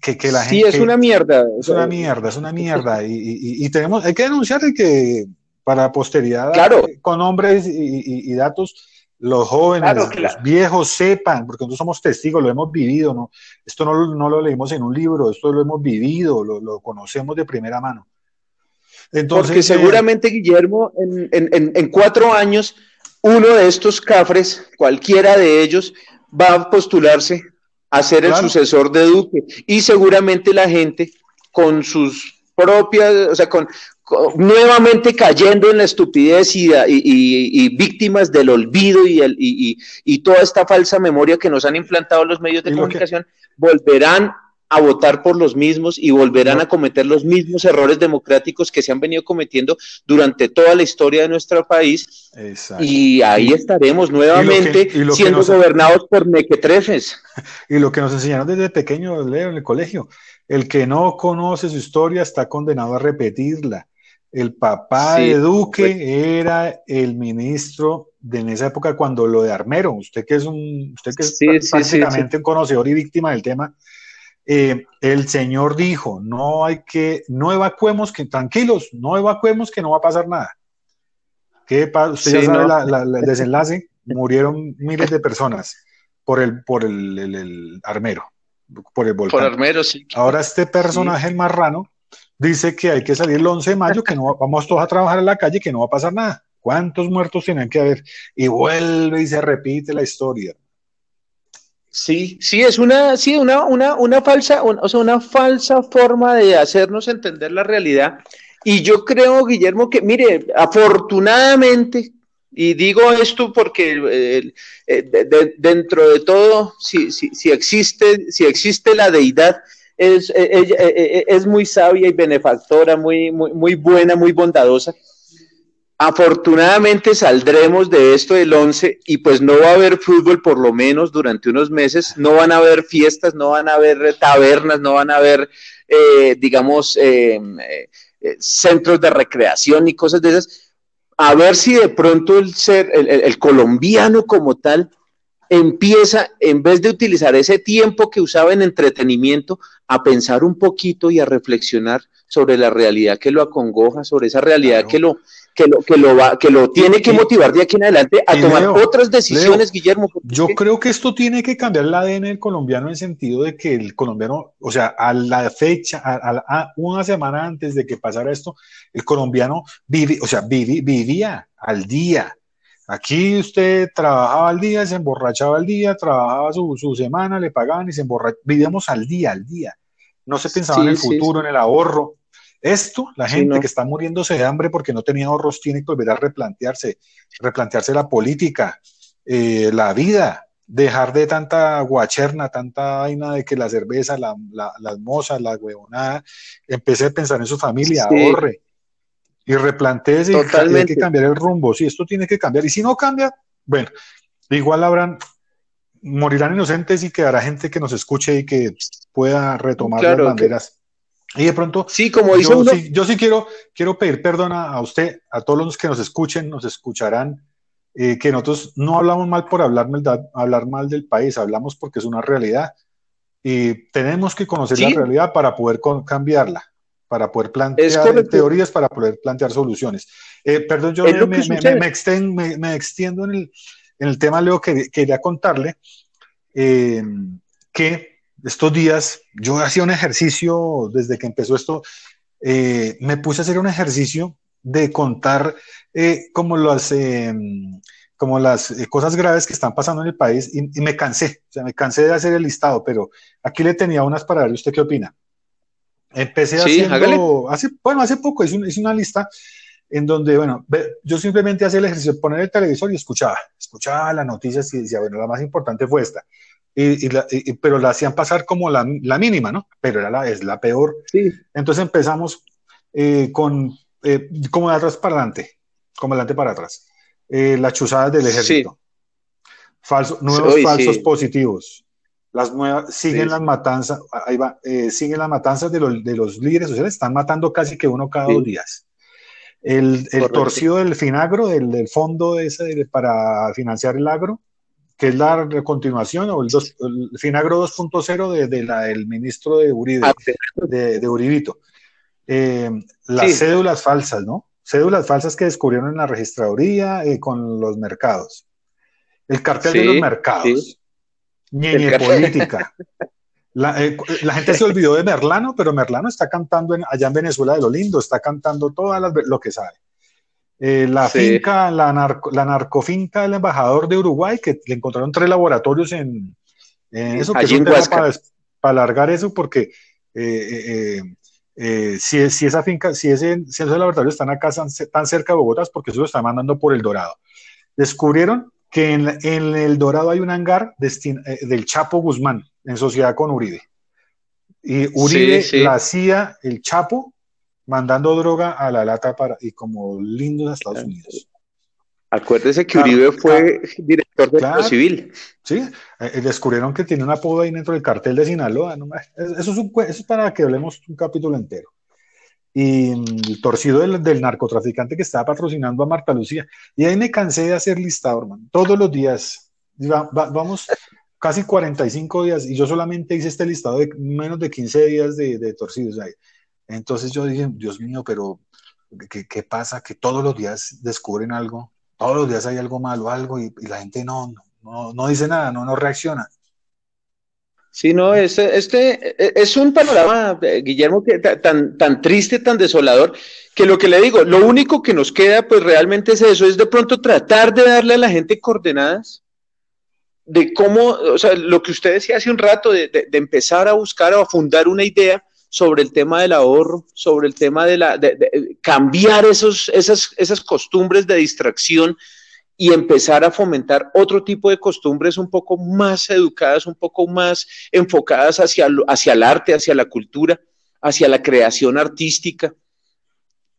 que, la gente... Sí, es una mierda. Es una mierda, es una mierda. Y, tenemos, hay que denunciar que para posteridad, con nombres y, datos, los jóvenes, los viejos sepan, porque nosotros somos testigos, lo hemos vivido, ¿no? Esto no, no lo leímos en un libro, esto lo hemos vivido, lo, lo conocemos de primera mano. Entonces, porque eh, seguramente, Guillermo, en, en, en, cuatro años, uno de estos cafres, cualquiera de ellos, va a postularse a ser el sucesor de Duque. Y seguramente la gente, con sus propias, o sea, con, nuevamente cayendo en la estupidez y, víctimas del olvido y, el, y, toda esta falsa memoria que nos han implantado los medios de comunicación, volverán a votar por los mismos y volverán a cometer los mismos errores democráticos que se han venido cometiendo durante toda la historia de nuestro país. Y ahí estaremos nuevamente siendo gobernados por mequetrefes. Y lo que nos enseñaron desde pequeño, Leo, en el colegio, el que no conoce su historia está condenado a repetirla. El papá de Duque era el ministro de en esa época cuando lo de Armero, usted que es un, usted que es prácticamente un conocedor y víctima del tema, eh, el señor dijo, no hay que, no evacuemos, que tranquilos, no evacuemos que no va a pasar nada. ¿Qué Usted ya sabe el desenlace, murieron miles de personas por el, por el, armero, por el volcán. Por armero, sí. Ahora este personaje, el marrano, dice que hay que salir el 11 de mayo, que no vamos todos a trabajar en la calle, que no va a pasar nada. ¿Cuántos muertos tienen que haber? Y vuelve y se repite la historia. Sí, sí, es una, sí, una, una, una falsa, o sea, una falsa forma de hacernos entender la realidad. Y yo creo, Guillermo, que, mire, afortunadamente, y digo esto porque eh, dentro de todo, si, si, si, existe, si existe la deidad, es, eh, ella, eh, es muy sabia y benefactora, muy, muy, muy buena, muy bondadosa. Afortunadamente saldremos de esto del 11 y pues no va a haber fútbol por lo menos durante unos meses, no van a haber fiestas, no van a haber tabernas, no van a haber, eh, digamos, eh, centros de recreación y cosas de esas, a ver si de pronto el ser, el colombiano como tal, empieza, en vez de utilizar ese tiempo que usaba en entretenimiento, a pensar un poquito y a reflexionar sobre la realidad que lo acongoja, sobre esa realidad que lo que lo que lo va, que lo tiene que motivar de aquí en adelante a tomar otras decisiones, Guillermo. Yo creo que esto tiene que cambiar el ADN del colombiano en el sentido de que el colombiano, o sea, a la fecha, a, una semana antes de que pasara esto, el colombiano vive, o sea, vivía al día, Aquí usted trabajaba al día, se emborrachaba al día, trabajaba su, semana, le pagaban y se emborrachaba. Vivíamos al día, al día. No se pensaba en el futuro, en el ahorro. Esto, la gente que está muriéndose de hambre porque no tenía ahorros, tiene que volver a replantearse, replantearse la política, eh, la vida, dejar de tanta guacherna, tanta vaina de que la cerveza, la, las mozas, la huevonada, empecé a pensar en su familia, ahorre. Y replantees y hay que cambiar el rumbo. Si esto tiene que cambiar, y si no cambia, bueno, igual habrán, morirán inocentes y quedará gente que nos escuche y que pueda retomar las banderas. Y de pronto, sí, como yo, sí, yo sí quiero, quiero pedir perdón a, usted, a todos los que nos escuchen, nos escucharán, eh, que nosotros no hablamos mal por hablar mal, hablar mal del país, hablamos porque es una realidad y tenemos que conocer la realidad para poder cambiarla para poder plantear teorías, para poder plantear soluciones. Eh, perdón, yo me, me, extiendo en el, tema, Leo, que quería contarle eh, que estos días yo hacía un ejercicio, desde que empezó esto, eh, me puse a hacer un ejercicio de contar como las, como las cosas graves que están pasando en el país y, y, me cansé, o sea, me cansé de hacer el listado, pero aquí le tenía unas para ver, ¿usted qué opina? Empecé haciendo, hace, bueno, hace poco hice, una lista en donde, bueno, yo simplemente hacía el ejercicio de poner el televisor y escuchaba, escuchaba las noticias y decía, bueno, la más importante fue esta. Y, pero la hacían pasar como la, la, mínima, ¿no? Pero era la, es la peor. Sí. Entonces empezamos eh, con, eh, como de atrás para adelante, como adelante para atrás. Eh, las chuzadas del ejército. Falso, nuevos falsos positivos. Las nuevas, siguen las matanzas, ahí va, siguen las matanzas de los, de los líderes sociales, están matando casi que uno cada dos días. El, el torcido del Finagro, del, del fondo ese para financiar el agro, que es la continuación, o el, el Finagro 2.0 de, de, la, del ministro de Uribe, ah, de, de Uribito. Eh, las cédulas falsas, ¿no? Cédulas falsas que descubrieron en la registraduría eh, con los mercados. El cartel de los mercados ñeñe política. Eh, la, gente se olvidó de Merlano, pero Merlano está cantando allá en Venezuela de lo lindo, está cantando todas las, lo que sabe. Eh, la finca, la, narco, la narcofinca del embajador de Uruguay, que le encontraron tres laboratorios en, eso, que es para, alargar eso, porque eh, si, si, esa finca, si, ese, si esos laboratorios están acá tan cerca de Bogotá, es porque eso lo están mandando por el Dorado. Descubrieron que en, El Dorado hay un hangar eh, del Chapo Guzmán, en sociedad con Uribe. Y Uribe la hacía el Chapo mandando droga a la lata para, y como lindos a Estados Unidos. Acuérdese que Uribe fue director de la civil. Sí, eh, eh, descubrieron que tiene un apodo ahí dentro del cartel de Sinaloa. eso, es un, eso es para que hablemos un capítulo entero y el torcido del, narcotraficante que estaba patrocinando a Marta Lucía. Y ahí me cansé de hacer listado, hermano. Todos los días, vamos casi 45 días y yo solamente hice este listado de menos de 15 días de, torcidos ahí. Entonces yo dije, Dios mío, pero ¿qué, ¿qué, pasa? Que todos los días descubren algo, todos los días hay algo malo, algo, y, la gente no, no, no dice nada, no, no reacciona. Sí, no, este, este es un panorama, eh, Guillermo, que, tan, tan triste, tan desolador, que lo que le digo, lo único que nos queda, pues realmente es eso, es de pronto tratar de darle a la gente coordenadas de cómo, o sea, lo que usted decía hace un rato, de, de, empezar a buscar o a fundar una idea sobre el tema del ahorro, sobre el tema de la, de, cambiar esos, esas, esas costumbres de distracción y empezar a fomentar otro tipo de costumbres un poco más educadas, un poco más enfocadas hacia, hacia el arte, hacia la cultura, hacia la creación artística.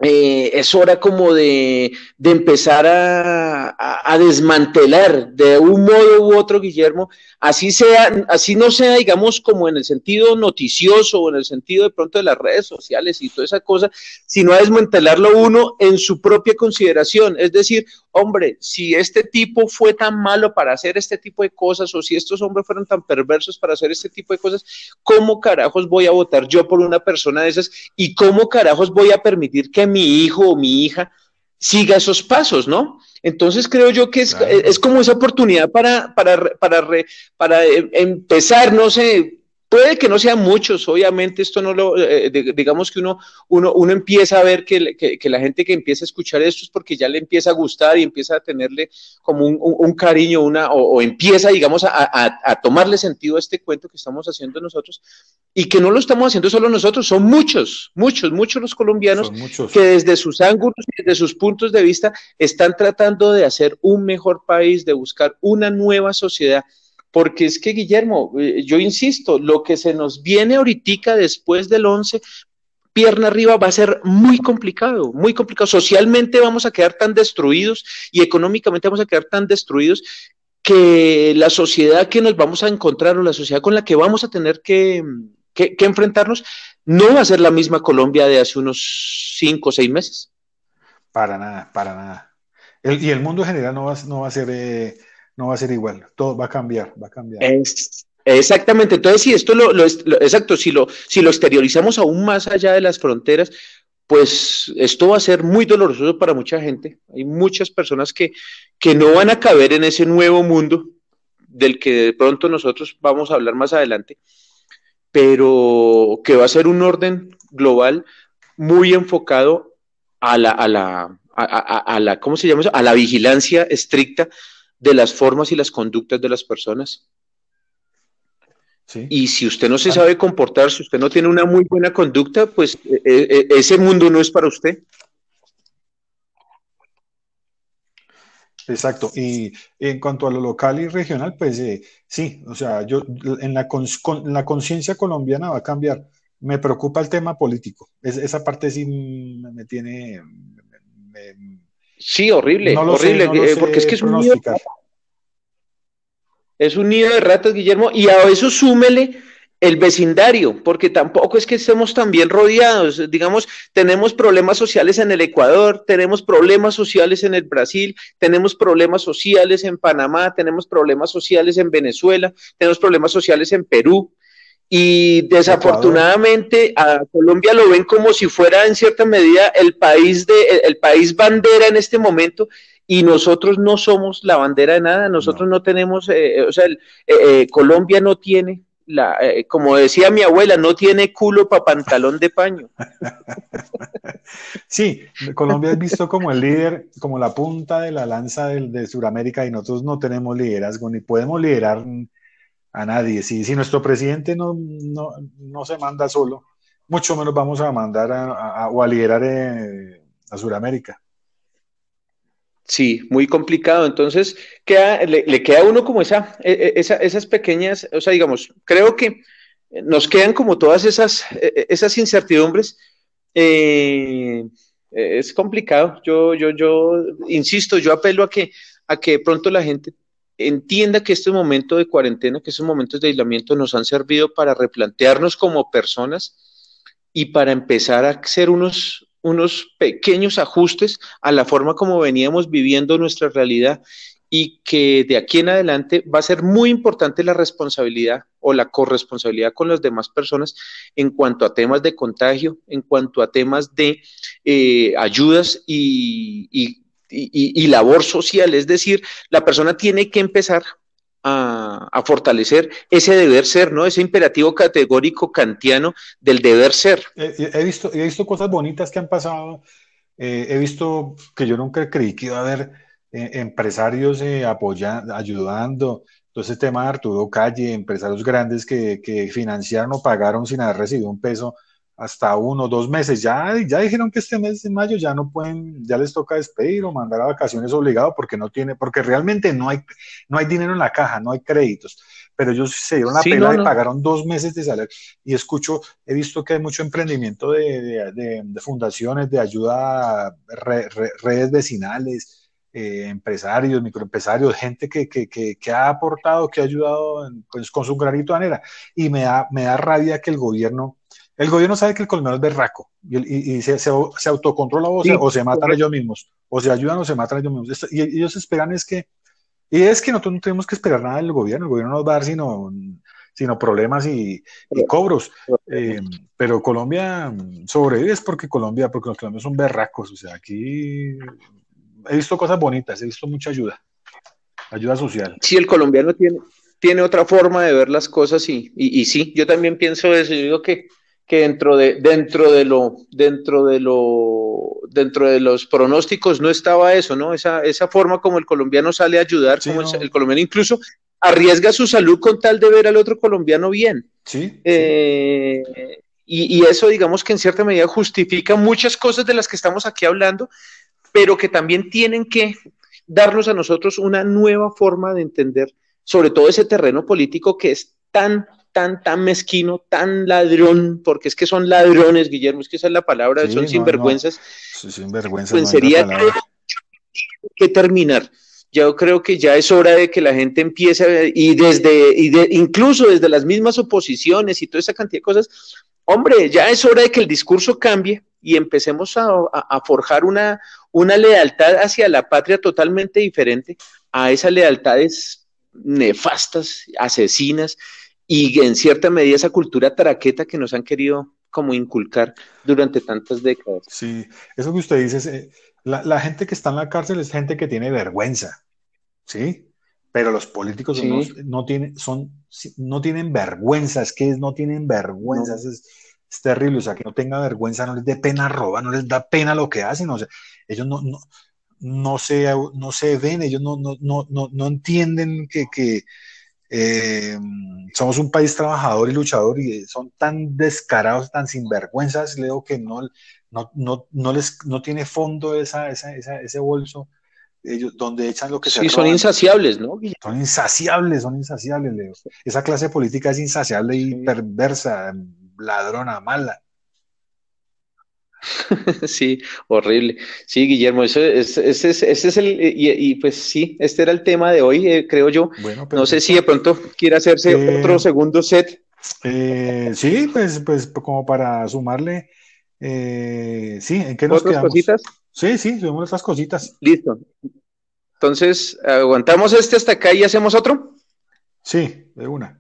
Eh, es hora como de, empezar a, desmantelar de un modo u otro, Guillermo, así sea, así no sea, digamos, como en el sentido noticioso o en el sentido de pronto de las redes sociales y toda esa cosa, sino a desmantelarlo uno en su propia consideración. Es decir, hombre, si este tipo fue tan malo para hacer este tipo de cosas o si estos hombres fueron tan perversos para hacer este tipo de cosas, ¿cómo carajos voy a votar yo por una persona de esas y cómo carajos voy a permitir que mi hijo o mi hija siga esos pasos, ¿no? Entonces creo yo que es, es como esa oportunidad para, para, para, para eh, empezar, no sé, Puede que no sean muchos, obviamente esto no lo, eh, digamos que uno, uno, uno empieza a ver que, que, la gente que empieza a escuchar esto es porque ya le empieza a gustar y empieza a tenerle como un, un, cariño, una, o, empieza, digamos, a, a, tomarle sentido a este cuento que estamos haciendo nosotros y que no lo estamos haciendo solo nosotros, son muchos, muchos, muchos los colombianos que desde sus ángulos y desde sus puntos de vista están tratando de hacer un mejor país, de buscar una nueva sociedad porque es que, Guillermo, eh, yo insisto, lo que se nos viene ahorita después del 11, pierna arriba, va a ser muy complicado, muy complicado. Socialmente vamos a quedar tan destruidos y económicamente vamos a quedar tan destruidos que la sociedad que nos vamos a encontrar o la sociedad con la que vamos a tener que, enfrentarnos no va a ser la misma Colombia de hace unos cinco o seis meses. Para nada, para nada. y el mundo en general no va, no va a ser... Eh, no va a ser igual, todo va a cambiar, va a cambiar. exactamente, entonces si esto lo, exacto, si lo, si lo exteriorizamos aún más allá de las fronteras, pues esto va a ser muy doloroso para mucha gente. Hay muchas personas que, que no van a caber en ese nuevo mundo del que de pronto nosotros vamos a hablar más adelante, pero que va a ser un orden global muy enfocado a la, a la, a, la ¿cómo se llama eso? A la vigilancia estricta de las formas y las conductas de las personas. Y si usted no se sabe comportar, si usted no tiene una muy buena conducta, pues eh, eh, ese mundo no es para usted. Exacto. Y en cuanto a lo local y regional, pues eh, sí, o sea, yo en la, la conciencia colombiana va a cambiar. Me preocupa el tema político. esa parte sí me, tiene, Sí, horrible, horrible, eh, porque es que es un nido, es un nido de ratas, Guillermo, y a eso súmele el vecindario, porque tampoco es que estemos tan bien rodeados. Digamos, tenemos problemas sociales en el Ecuador, tenemos problemas sociales en el Brasil, tenemos problemas sociales en Panamá, tenemos problemas sociales en Venezuela, tenemos problemas sociales en Perú. Y desafortunadamente a Colombia lo ven como si fuera en cierta medida el país de el país bandera en este momento y nosotros no somos la bandera de nada, nosotros no, tenemos, eh, eh, o sea, eh, Colombia no tiene la, como decía mi abuela, no tiene culo para pantalón de paño. Sí, Colombia es visto como el líder, como la punta de la lanza de, de Sudamérica y nosotros no tenemos liderazgo ni podemos liderar a nadie. Si, si nuestro presidente no, no, se manda solo, mucho menos vamos a mandar a, o a liderar eh, a Sudamérica. Sí, muy complicado. Entonces, queda, le, queda a uno como esa, e, e, esa, esas pequeñas, o sea, digamos, creo que nos quedan como todas esas, e, esas incertidumbres. Eh, es complicado. Yo, yo, yo insisto, yo apelo a que, a que pronto la gente entienda que este momento de cuarentena, que estos momentos de aislamiento nos han servido para replantearnos como personas y para empezar a hacer unos, unos pequeños ajustes a la forma como veníamos viviendo nuestra realidad y que de aquí en adelante va a ser muy importante la responsabilidad o la corresponsabilidad con las demás personas en cuanto a temas de contagio, en cuanto a temas de eh, ayudas y, y, labor social. Es decir, la persona tiene que empezar a, fortalecer ese deber ser, ¿no? Ese imperativo categórico kantiano del deber ser. he, visto, he visto cosas bonitas que han pasado. Eh, he visto que yo nunca creí que iba a haber eh, empresarios eh, apoyando, ayudando. Entonces, el tema de Arturo Calle, empresarios grandes que, que financiaron o pagaron sin haber recibido un peso hasta uno o dos meses. Ya, ya dijeron que este mes de mayo ya no pueden, ya les toca despedir o mandar a vacaciones obligado porque no tiene, porque realmente no hay, no hay dinero en la caja, no hay créditos. Pero ellos se dieron la pena y pagaron dos meses de salario. Y escucho, he visto que hay mucho emprendimiento de, de, fundaciones, de ayuda, redes vecinales, eh, empresarios, microempresarios, gente que, que, que, ha aportado, que ha ayudado pues, con su granito de manera. Y me da, me da rabia que el gobierno el gobierno sabe que el colombiano es berraco y, se, autocontrola o, se, matan ellos mismos, o se ayudan o se matan ellos mismos. y ellos esperan es que, y es que nosotros no tenemos que esperar nada del gobierno, el gobierno no nos va a dar sino, sino problemas y, cobros. Eh, pero Colombia sobrevive es porque Colombia, porque los colombianos son berracos, o sea, aquí he visto cosas bonitas, he visto mucha ayuda, ayuda social. Sí, el colombiano tiene, tiene otra forma de ver las cosas y, y, y sí, yo también pienso eso, yo digo que que dentro de, dentro de lo, dentro de lo, dentro de los pronósticos no estaba eso, ¿no? Esa, esa forma como el colombiano sale a ayudar, como el, colombiano incluso arriesga su salud con tal de ver al otro colombiano bien. Sí. Eh, y, y, eso, digamos que en cierta medida justifica muchas cosas de las que estamos aquí hablando, pero que también tienen que darnos a nosotros una nueva forma de entender, sobre todo ese terreno político que es tan tan, tan mezquino, tan ladrón, porque es que son ladrones, Guillermo, es que esa es la palabra, son sinvergüenzas. Sinvergüenzas. Pues sería que terminar. Yo creo que ya es hora de que la gente empiece, y desde, y incluso desde las mismas oposiciones y toda esa cantidad de cosas, hombre, ya es hora de que el discurso cambie y empecemos a, a, forjar una, una lealtad hacia la patria totalmente diferente a esas lealtades nefastas, asesinas, y en cierta medida esa cultura traqueta que nos han querido como inculcar durante tantas décadas. Sí, eso que usted dice, eh, la, gente que está en la cárcel es gente que tiene vergüenza, ¿sí? Pero los políticos no, tienen, son, no tienen vergüenza, es que no tienen vergüenza, es, terrible, o sea, que no tenga vergüenza, no les dé pena robar, no les da pena lo que hacen, o sea, ellos no, no, no, se, no se ven, ellos no, no, no, no entienden que, que eh, somos un país trabajador y luchador y son tan descarados, tan sinvergüenzas, Leo, que no, no, no, no les, no tiene fondo esa, esa, ese bolso ellos, donde echan lo que sí, son insaciables, ¿no? Son insaciables, son insaciables, Leo. Esa clase política es insaciable y perversa, ladrona, mala. Sí, horrible. Sí, Guillermo, ese, es el, y, pues sí, este era el tema de hoy, eh, creo yo. no sé si de pronto quiere hacerse eh, otro segundo set. Eh, sí, pues, pues como para sumarle, sí, ¿en qué nos ¿Otras cositas? Sí, sí, subimos estas cositas. Listo. Entonces, aguantamos este hasta acá y hacemos otro. Sí, de una.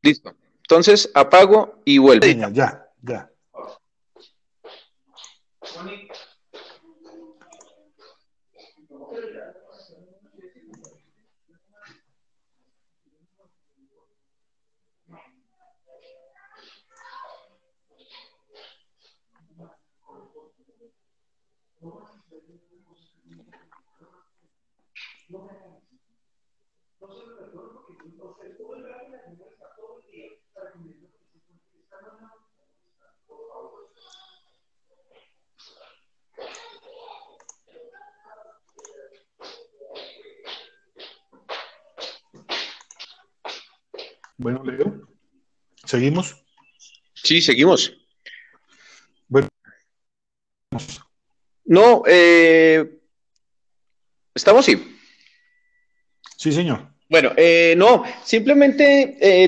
Listo. Entonces, apago y vuelvo. Ya, ya. Bueno, Leo, ¿seguimos? Sí, seguimos. Bueno. No, eh, estamos sí. Sí, señor. Bueno, eh, no, simplemente eh,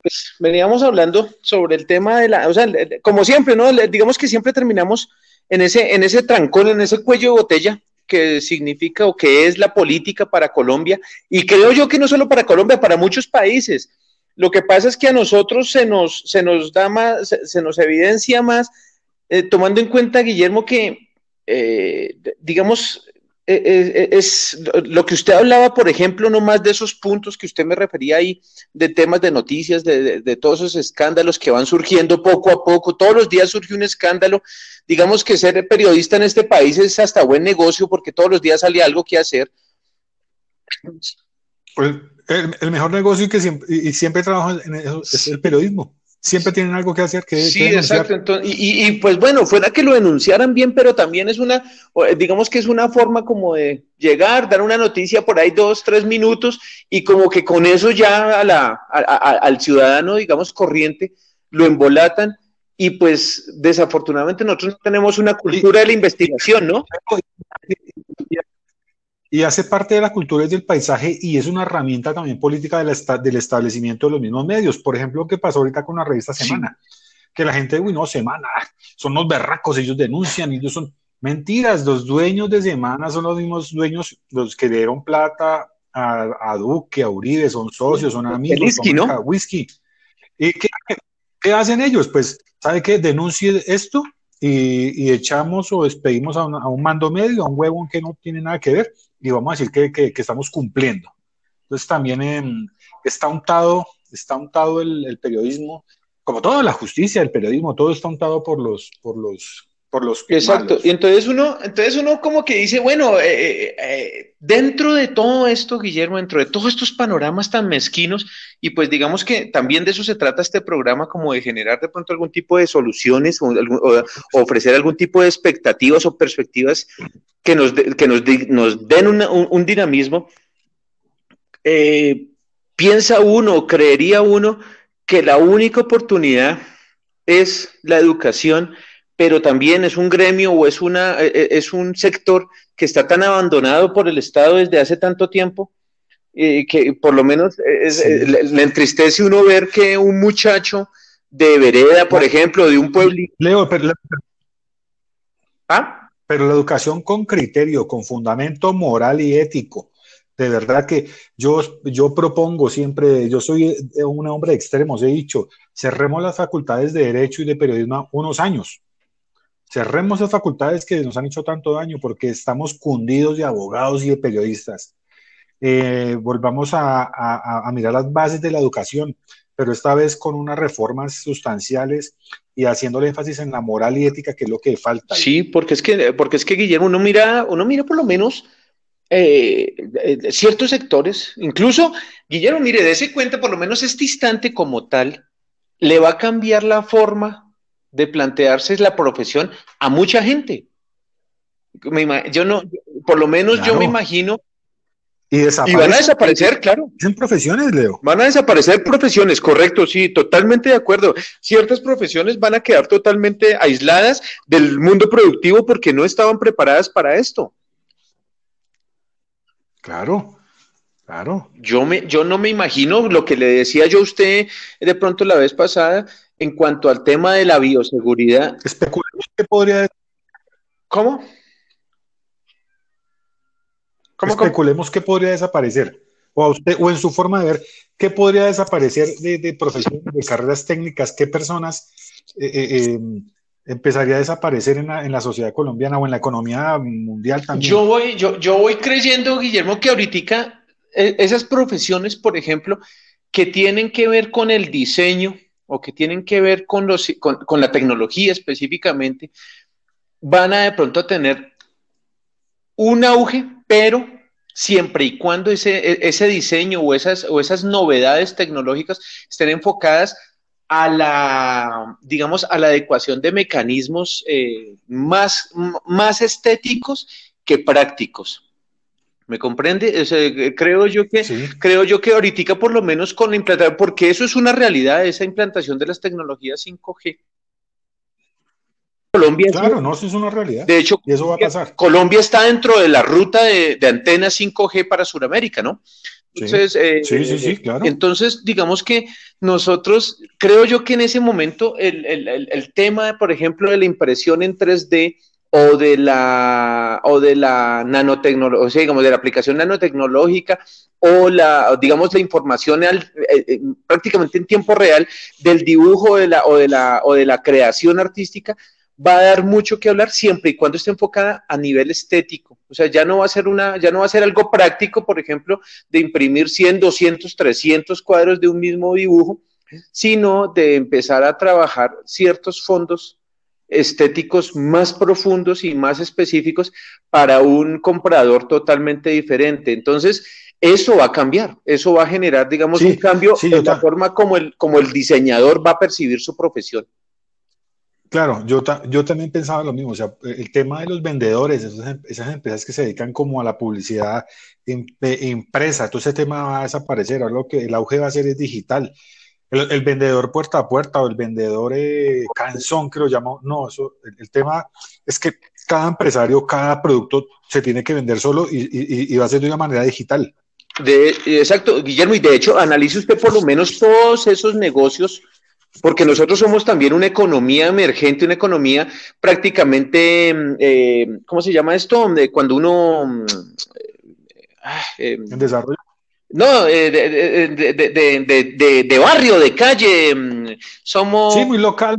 pues, veníamos hablando sobre el tema de la, o sea, como siempre, ¿no? Digamos que siempre terminamos en ese, en ese trancón, en ese cuello de botella que significa o que es la política para Colombia, y creo yo que no solo para Colombia, para muchos países. Lo que pasa es que a nosotros se nos, se nos da más, se, nos evidencia más, eh, tomando en cuenta, Guillermo, que, digamos, eh, eh, eh, es lo que usted hablaba, por ejemplo, no más de esos puntos que usted me refería ahí, de temas de noticias, de, todos esos escándalos que van surgiendo poco a poco. Todos los días surge un escándalo. Digamos que ser periodista en este país es hasta buen negocio porque todos los días sale algo que hacer. Pues, el, mejor negocio que siempre, y siempre trabajo en eso es el periodismo. siempre tienen algo que hacer que sí exacto y, pues bueno fuera que lo denunciaran bien pero también es una digamos que es una forma como de llegar dar una noticia por ahí dos tres minutos y como que con eso ya a la, al ciudadano digamos corriente lo embolatan y pues desafortunadamente nosotros no tenemos una cultura de la investigación no y hace parte de la cultura y del paisaje y es una herramienta también política del establecimiento de los mismos medios. Por ejemplo, lo que pasó ahorita con la revista Semana, que la gente, uy, no, Semana, son los berracos, ellos denuncian, ellos son mentiras, los dueños de Semana son los mismos dueños, los que dieron plata a, Duque, a Uribe, son socios, son amigos, whisky, ¿no? whisky. ¿Y qué, qué, hacen ellos? Pues, ¿sabe qué? Denuncie esto y, echamos o despedimos a, un mando medio, a un huevo que no tiene nada que ver y vamos a decir que, que, estamos cumpliendo. Entonces también em, está untado, está untado el, periodismo, como toda la justicia, el periodismo, todo está untado por los, por los, por los Exacto. Y entonces uno, entonces uno como que dice, bueno, eh, eh, eh, dentro de todo esto, Guillermo, dentro de todos estos panoramas tan mezquinos, y pues digamos que también de eso se trata este programa, como de generar de pronto algún tipo de soluciones o, ofrecer algún tipo de expectativas o perspectivas que nos, que nos, nos den un, dinamismo. piensa uno, creería uno, que la única oportunidad es la educación pero también es un gremio o es, una, e, e, es un sector que está tan abandonado por el Estado desde hace tanto tiempo eh, que por lo menos le, entristece uno ver que un muchacho de vereda, por ejemplo, de un pueblo... Leo, pero la, ¿Ah? pero la educación con criterio, con fundamento moral y ético, de verdad que yo, yo propongo siempre, yo soy un hombre de extremos, he dicho, cerremos las facultades de Derecho y de Periodismo unos años, Cerremos esas facultades que nos han hecho tanto daño porque estamos cundidos de abogados y de periodistas. Eh, volvamos a, mirar las bases de la educación, pero esta vez con unas reformas sustanciales y haciéndole énfasis en la moral y ética, que es lo que falta. Sí, porque es que, porque es que Guillermo, uno mira, uno mira por lo menos eh, eh, ciertos sectores, incluso, Guillermo, mire, dése cuenta, por lo menos este instante como tal, le va a cambiar la forma de plantearse la profesión a mucha gente. yo no, por lo menos yo me imagino. Y, van a desaparecer, claro. En profesiones, Leo. Van a desaparecer profesiones, correcto, sí, totalmente de acuerdo. Ciertas profesiones van a quedar totalmente aisladas del mundo productivo porque no estaban preparadas para esto. Claro, claro. Yo, me, yo no me imagino lo que le decía yo a usted de pronto la vez pasada, en cuanto al tema de la bioseguridad. Especulemos qué podría. ¿Cómo? ¿Cómo Especulemos qué podría desaparecer. O, usted, o en su forma de ver, ¿qué podría desaparecer de, profesiones, de carreras técnicas? ¿Qué personas eh, eh, em, empezaría a desaparecer en la, en la, sociedad colombiana o en la economía mundial también? Yo voy, yo, yo voy creyendo, Guillermo, que ahorita eh, esas profesiones, por ejemplo, que tienen que ver con el diseño, o que tienen que ver con, los, con, la tecnología específicamente, van a de pronto tener un auge, pero siempre y cuando ese, e, ese diseño o esas, o esas novedades tecnológicas estén enfocadas a la, digamos, a la adecuación de mecanismos eh, más, más estéticos que prácticos. ¿Me comprende? creo yo que creo yo que ahorita por lo menos con la implantación, porque eso es una realidad, esa implantación de las tecnologías 5G. Colombia claro, no, eso es una realidad. De hecho, eso va a pasar. Colombia está dentro de la ruta de, antenas 5G para Sudamérica, ¿no? Entonces, sí, eh, sí, sí, claro. Entonces, digamos que nosotros, creo yo que en ese momento el, el, el tema, por ejemplo, de la impresión en 3D, o de la o de la nanotecnología, o sea, digamos, de la aplicación nanotecnológica o la, digamos, la información eh, eh, prácticamente en tiempo real del dibujo de la, o, de la, o de la creación artística, va a dar mucho que hablar siempre y cuando esté enfocada a nivel estético. O sea, ya no va a ser una, ya no va a ser algo práctico, por ejemplo, de imprimir 100, 200, 300 cuadros de un mismo dibujo, sino de empezar a trabajar ciertos fondos estéticos más profundos y más específicos para un comprador totalmente diferente. Entonces, eso va a cambiar, eso va a generar, digamos, un cambio en la forma como el, como el diseñador va a percibir su profesión. Claro, yo, yo también pensaba lo mismo, o sea, el tema de los vendedores, esas, esas empresas que se dedican como a la publicidad impresa, todo ese tema va a desaparecer, ahora lo que el auge va a ser es digital. El, vendedor puerta a puerta o el vendedor eh, canzón, que lo llamo, no, eso, el, tema es que cada empresario, cada producto se tiene que vender solo y, y va a ser de una manera digital. De, exacto, Guillermo, y de hecho, analice usted por lo menos todos esos negocios porque nosotros somos también una economía emergente, una economía prácticamente, mm, eh, ¿cómo se llama esto? Cuando uno... Mm, eh, en desarrollo. No, eh, de, barrio, de calle. Mm, somos. Sí, muy local,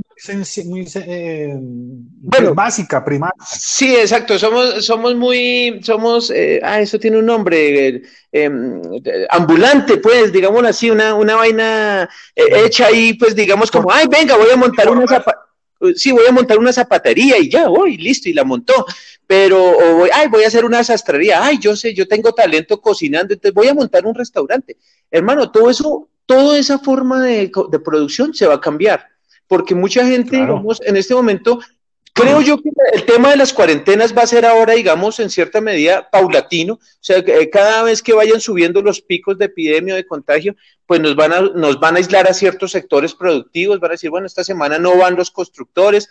muy, eh, bueno, básica, primaria. Sí, exacto. Somos, somos muy. Somos. Eh, ah, eso tiene un nombre. Em, ambulante, pues, digamos así, una, una vaina hecha ahí, pues, digamos, como, ay, venga, voy a montar una sí, voy a montar una zapatería y ya, voy, listo, y la montó. Pero, o voy, ay, voy a hacer una sastrería, ay, yo sé, yo tengo talento cocinando, entonces voy a montar un restaurante. Hermano, todo eso, toda esa forma de, producción se va a cambiar, porque mucha gente, digamos, en este momento Creo yo que el tema de las cuarentenas va a ser ahora, digamos, en cierta medida paulatino. O sea, eh, cada vez que vayan subiendo los picos de epidemia o de contagio, pues nos van, a, nos van a aislar a ciertos sectores productivos. Van a decir, bueno, esta semana no van los constructores,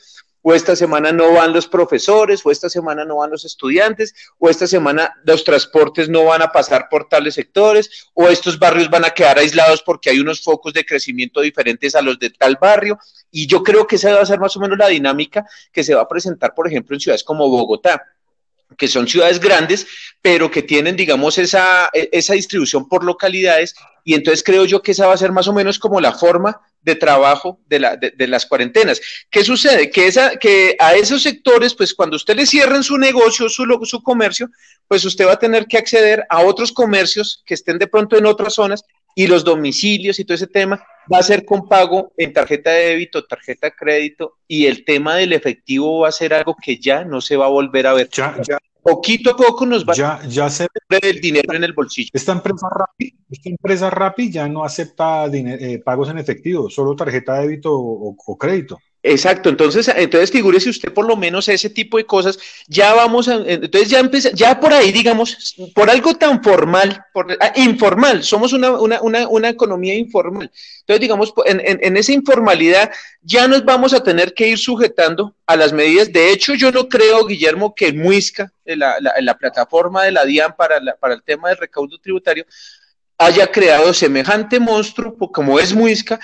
o esta semana no van los profesores, o esta semana no van los estudiantes, o esta semana los transportes no van a pasar por tales sectores, o estos barrios van a quedar aislados porque hay unos focos de crecimiento diferentes a los de tal barrio. Y yo creo que esa va a ser más o menos la dinámica que se va a presentar, por ejemplo, en ciudades como Bogotá que son ciudades grandes, pero que tienen, digamos, esa, esa distribución por localidades, y entonces creo yo que esa va a ser más o menos como la forma de trabajo de, la, de, las cuarentenas. ¿Qué sucede? Que, esa, que a esos sectores, pues cuando usted le cierren su negocio, su, su comercio, pues usted va a tener que acceder a otros comercios que estén de pronto en otras zonas y los domicilios y todo ese tema va a ser con pago en tarjeta de débito, tarjeta de crédito y el tema del efectivo va a ser algo que ya no se va a volver a ver. Ya, ya. Poquito a poco nos va ya, ya se el dinero en el bolsillo. Esta empresa Rappi, esta empresa Rappi ya no acepta eh, pagos en efectivo, solo tarjeta de débito o crédito. Exacto, entonces, entonces figúrese usted por lo menos ese tipo de cosas, ya vamos a, entonces ya empieza, ya por ahí, digamos, por algo tan formal, por, ah, informal, somos una, una, una, una, economía informal. Entonces, digamos, en, en, esa informalidad ya nos vamos a tener que ir sujetando a las medidas. De hecho, yo no creo, Guillermo, que Muisca, la, la, la plataforma de la DIAN para, para el tema del recaudo tributario, haya creado semejante monstruo como es Muisca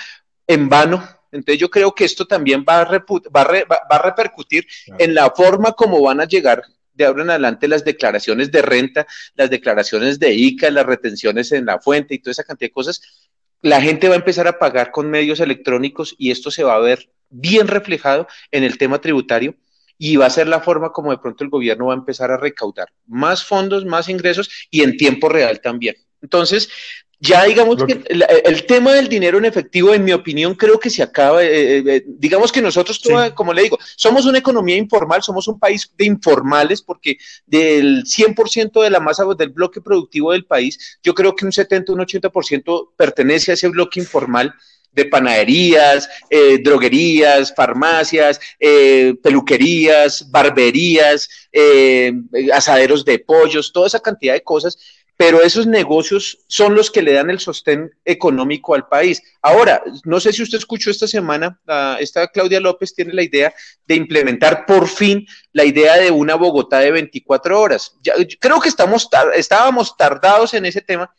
en vano entonces yo creo que esto también va a, va a, repercutir en la forma como van a llegar de ahora en adelante las declaraciones de renta, las declaraciones de ICA, las retenciones en la fuente y toda esa cantidad de cosas. La gente va a empezar a pagar con medios electrónicos y esto se va a ver bien reflejado en el tema tributario y va a ser la forma como de pronto el gobierno va a empezar a recaudar más fondos, más ingresos y en tiempo real también. Entonces, ya digamos que, el, tema del dinero en efectivo, en mi opinión, creo que se acaba. Eh, eh, eh, digamos que nosotros, como le digo, somos una economía informal, somos un país de informales, porque del 100% de la masa del bloque productivo del país, yo creo que un 70, un 80% pertenece a ese bloque informal de panaderías, droguerías, farmacias, peluquerías, barberías, asaderos de pollos, toda esa cantidad de cosas pero esos negocios son los que le dan el sostén económico al país. Ahora, no sé si usted escuchó esta semana, esta Claudia López tiene la idea de implementar por fin la idea de una Bogotá de 24 horas. creo que estamos estábamos tardados en ese tema,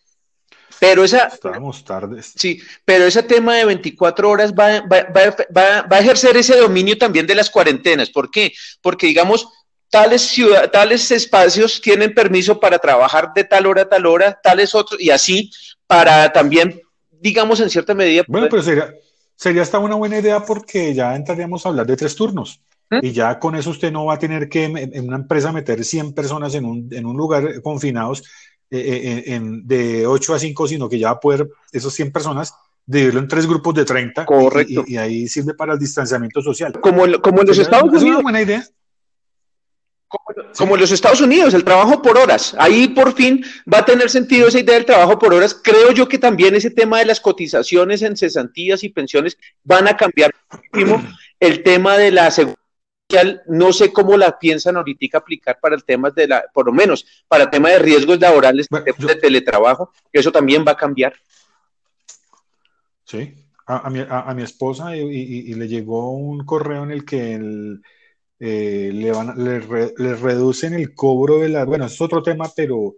pero esa... Estábamos tardes. Sí, pero ese tema de 24 horas va, va, va, va a ejercer ese dominio también de las cuarentenas. ¿Por qué? Porque, digamos, tales, ciudad, tales espacios tienen permiso para trabajar de tal hora a tal hora, tales otros, y así para también, digamos, en cierta medida. Bueno, pero sería, sería hasta una buena idea porque ya entraríamos a hablar de tres turnos. ¿Mm? Y ya con eso usted no va a tener que en una empresa meter 100 personas en un, en un lugar confinados eh, eh, en, de 8 a 5, sino que ya va a poder esos 100 personas dividirlo en tres grupos de 30. Correcto. Y, ahí sirve para el distanciamiento social. Como, como en los Estados Unidos. Es una buena idea como en los Estados Unidos, el trabajo por horas. Ahí por fin va a tener sentido esa idea del trabajo por horas. Creo yo que también ese tema de las cotizaciones en cesantías y pensiones van a cambiar El tema de la seguridad no sé cómo la piensan ahorita aplicar para el tema de la, por lo menos para el tema de riesgos laborales, de teletrabajo, eso también va a cambiar. Sí, a, mi, esposa y, le llegó un correo en el que eh, le, van, le, reducen el cobro de la, bueno, es otro tema, pero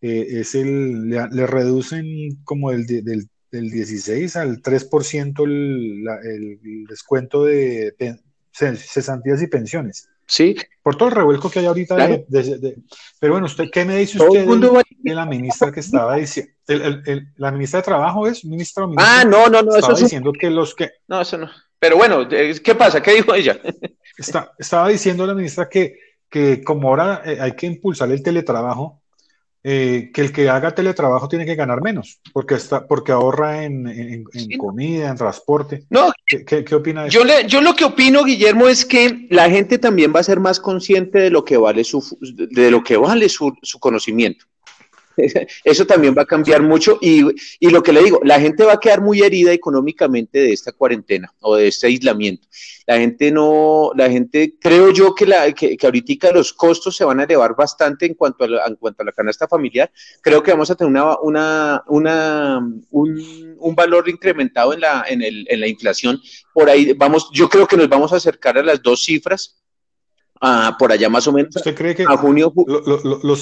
eh, es el, le, reducen como el, del, del 16 al 3% el, el descuento de cesantías y pensiones. Sí. Por todo el revuelco que hay ahorita. pero bueno, usted, ¿qué me dice usted de, la ministra que estaba diciendo? ¿La ministra de Trabajo es? ¿Ministra Ah, no, no, no. Estaba diciendo que los que... No, eso no. Pero bueno, ¿qué pasa? ¿Qué dijo ella? Está, estaba diciendo la ministra que, que como ahora eh, hay que impulsar el teletrabajo, eh, que el que haga teletrabajo tiene que ganar menos, porque, está, porque ahorra en, comida, en transporte. No, ¿Qué, qué, opina de yo, le, yo lo que opino, Guillermo, es que la gente también va a ser más consciente de lo que vale su, de lo que vale su, su conocimiento. Eso también va a cambiar mucho y, y, lo que le digo, la gente va a quedar muy herida económicamente de esta cuarentena o de este aislamiento. La gente no, la gente, creo yo que, la, que, ahorita los costos se van a elevar bastante en cuanto a la, en cuanto a la canasta familiar. Creo que vamos a tener una, una, una un, un, valor incrementado en la, en, el, en la inflación. Por ahí vamos, yo creo que nos vamos a acercar a las dos cifras por allá más o menos. ¿Usted cree que a junio, los,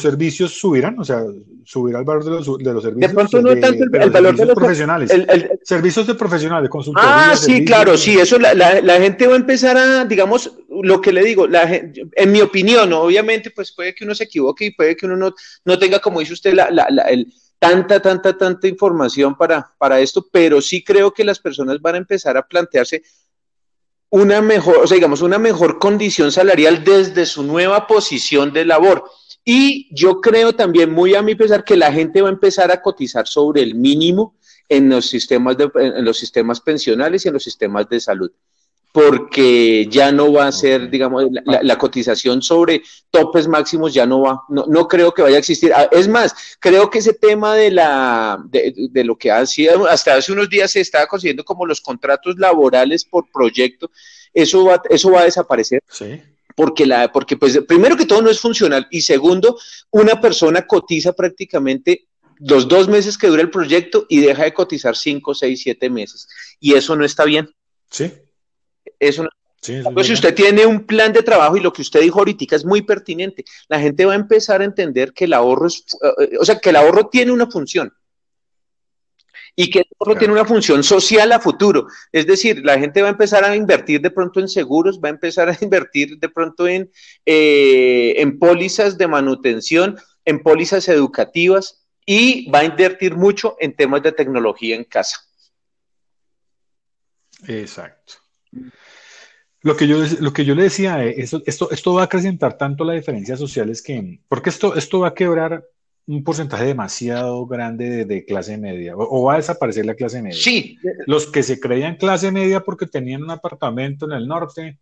servicios subirán? O sea, subirá el valor de los, servicios. De pronto no tanto el, valor de los profesionales. servicios de profesionales, consultoría. Ah, sí, claro, sí, eso la, la, gente va a empezar a, digamos, lo que le digo, la, en mi opinión, obviamente, pues puede que uno se equivoque y puede que uno no, no tenga, como dice usted, la, el, tanta, tanta, tanta información para, para esto, pero sí creo que las personas van a empezar a plantearse una mejor, o sea, digamos, una mejor condición salarial desde su nueva posición de labor. Y yo creo también, muy a mi pesar, que la gente va a empezar a cotizar sobre el mínimo en los sistemas, de, en los sistemas pensionales y en los sistemas de salud porque ya no va a ser, digamos, la, cotización sobre topes máximos ya no va, no, no, creo que vaya a existir. Ah, es más, creo que ese tema de la, de, de lo que ha sido, hasta hace unos días se estaba consiguiendo como los contratos laborales por proyecto, eso va, eso va a desaparecer. Sí porque la porque pues primero que todo no es funcional y segundo una persona cotiza prácticamente los dos meses que dura el proyecto y deja de cotizar cinco seis siete meses y eso no está bien sí eso pues si usted tiene un plan de trabajo y lo que usted dijo ahorita es muy pertinente, la gente va a empezar a entender que el ahorro es, eh, o sea, que el ahorro tiene una función y que el ahorro tiene una función social a futuro. Es decir, la gente va a empezar a invertir de pronto en seguros, va a empezar a invertir de pronto en, eh, en pólizas de manutención, en pólizas educativas y va a invertir mucho en temas de tecnología en casa. Exacto. Lo que yo, lo que yo le decía, eh, esto, esto, esto va a acrecentar tanto las diferencias sociales que, porque esto, esto va a quebrar un porcentaje demasiado grande de, clase media, o, va a desaparecer la clase media. Sí. Los que se creían clase media porque tenían un apartamento en el norte,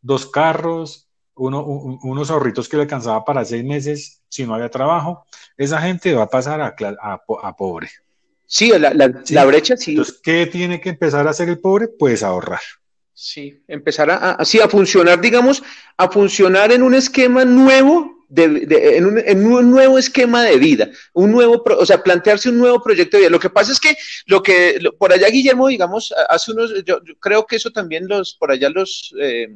dos carros, uno, unos ahorritos que le alcanzaba para seis meses si no había trabajo, esa gente va a pasar a, a, pobre. Sí, la, la, brecha sí. Entonces, ¿qué tiene que empezar a hacer el pobre? Pues ahorrar. Sí, empezar a, así a funcionar, digamos, a funcionar en un esquema nuevo, de, en, un, nuevo esquema de vida, un nuevo, o sea, plantearse un nuevo proyecto de vida. Lo que pasa es que lo que por allá Guillermo, digamos, hace unos, yo, creo que eso también los, por allá los, eh,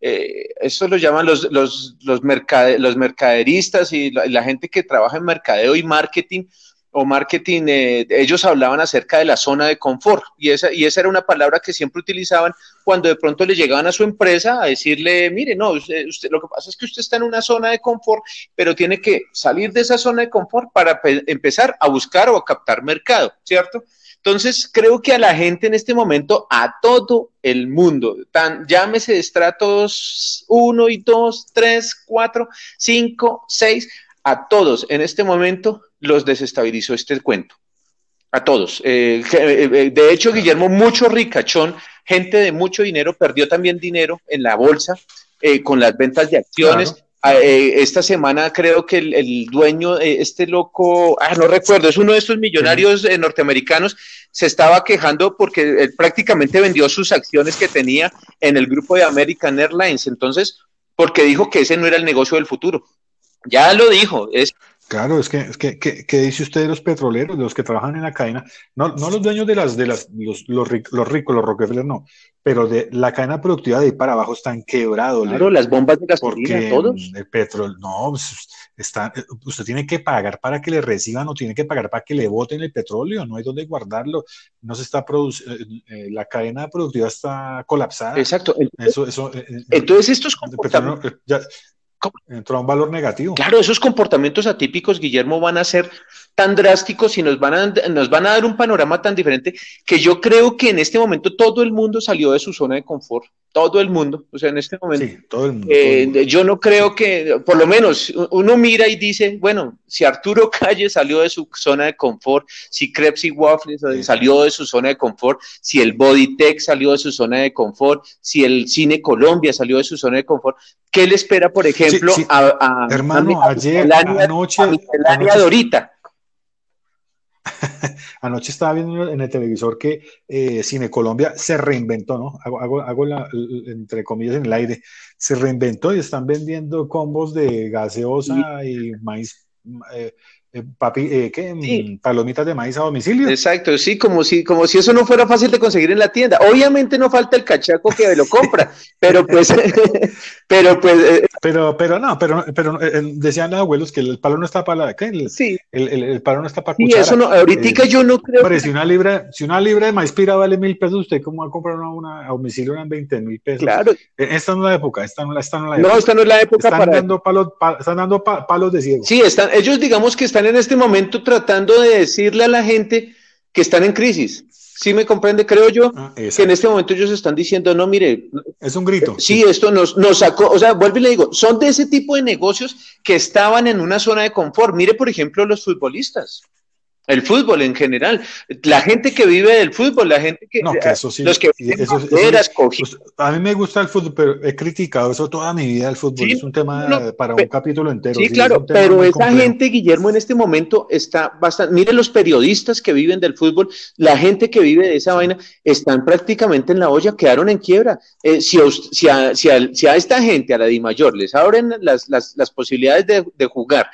eh, eso lo llaman los, los, los, los mercaderistas y la, gente que trabaja en mercadeo y marketing, o marketing, eh, ellos hablaban acerca de la zona de confort y esa, y esa era una palabra que siempre utilizaban cuando de pronto le llegaban a su empresa a decirle, mire, no, usted, lo que pasa es que usted está en una zona de confort, pero tiene que salir de esa zona de confort para empezar a buscar o a captar mercado, ¿cierto? Entonces, creo que a la gente en este momento, a todo el mundo, tan, llámese estratos 1 y 2, 3, 4, 5, 6, a todos en este momento los desestabilizó este cuento. A todos. Eh, eh, eh, de hecho, Guillermo, mucho ricachón, gente de mucho dinero, perdió también dinero en la bolsa con las ventas de acciones. Ah, eh, esta semana creo que el, dueño, este loco, ah, no recuerdo, es uno de estos millonarios eh, norteamericanos, se estaba quejando porque él prácticamente vendió sus acciones que tenía en el grupo de American Airlines. Entonces, porque dijo que ese no era el negocio del futuro. Ya lo dijo, es Claro, es que, es que, ¿qué dice usted de los petroleros, de los que trabajan en la cadena? No, no los dueños de las, de las, los, los, ricos, los Rockefeller no, pero de la cadena productiva de ahí para abajo están quebrados. Claro, las bombas de gasolina, todos. El petróleo, no, pues, está, usted tiene que pagar para que le reciban o tiene que pagar para que le boten el petróleo, no hay dónde guardarlo, no se está produciendo, eh, eh, la cadena productiva está colapsada. Exacto. Eso, eso, eh, Entonces estos comportamientos... Entró a un valor negativo. Claro, esos comportamientos atípicos, Guillermo, van a ser tan drásticos y nos van, a, nos van a dar un panorama tan diferente que yo creo que en este momento todo el mundo salió de su zona de confort, todo el mundo, o sea, en este momento. Sí, todo el mundo. Eh, yo no creo que, por lo menos, uno mira y dice, bueno, si Arturo Calle salió de su zona de confort, si Krebs y Waffles salió de su zona de confort, si el Bodytech salió de su zona de confort, si el Cine Colombia salió de su zona de confort, ¿qué le espera, por ejemplo, a, Hermano, ayer, anoche, anoche, ahorita? Anoche estaba viendo en el televisor que eh, Cine Colombia se reinventó, ¿no? Hago, hago, la, entre comillas en el aire, se reinventó y están vendiendo combos de gaseosa y maíz, eh, papi, eh, ¿qué? Mm, palomitas de maíz a domicilio. Exacto, sí, como si, como si eso no fuera fácil de conseguir en la tienda. Obviamente no falta el cachaco que lo compra, pero pues, pero pues. Eh, pero, pero no, pero, pero decían los abuelos que el palo no está para la, ¿qué? El, sí. El, el, palo no está para cuchara. Sí, eso no, ahorita yo no creo. Pero si una libra, si una libra de maíz pira vale mil pesos, ¿usted cómo va a comprar una, a domicilio en 20 mil pesos? Claro. Esta no es la época, esta no, esta no es la época. No, esta no es la época están Dando palos, están dando palos de ciego. Sí, están, ellos digamos que están en este momento tratando de decirle a la gente que están en crisis. ¿Sí me comprende? Creo yo ah, que en este momento ellos están diciendo, no, mire. Es un grito. Sí, esto nos, nos sacó, o sea, vuelvo y le digo, son de ese tipo de negocios que estaban en una zona de confort. Mire, por ejemplo, los futbolistas el fútbol en general, la gente que vive del fútbol, la gente que, no, que eso sí, los que eso, pues, a mí me gusta el fútbol, pero he criticado eso toda mi vida el fútbol, es un tema para un capítulo entero. Sí, claro, pero esa gente, Guillermo, en este momento está bastante, mire los periodistas que viven del fútbol, la gente que vive de esa vaina, están prácticamente en la olla, quedaron en quiebra. Eh, si, si, a, si, a, esta gente, a la Di Mayor, les abren las, las, las posibilidades de, de jugar,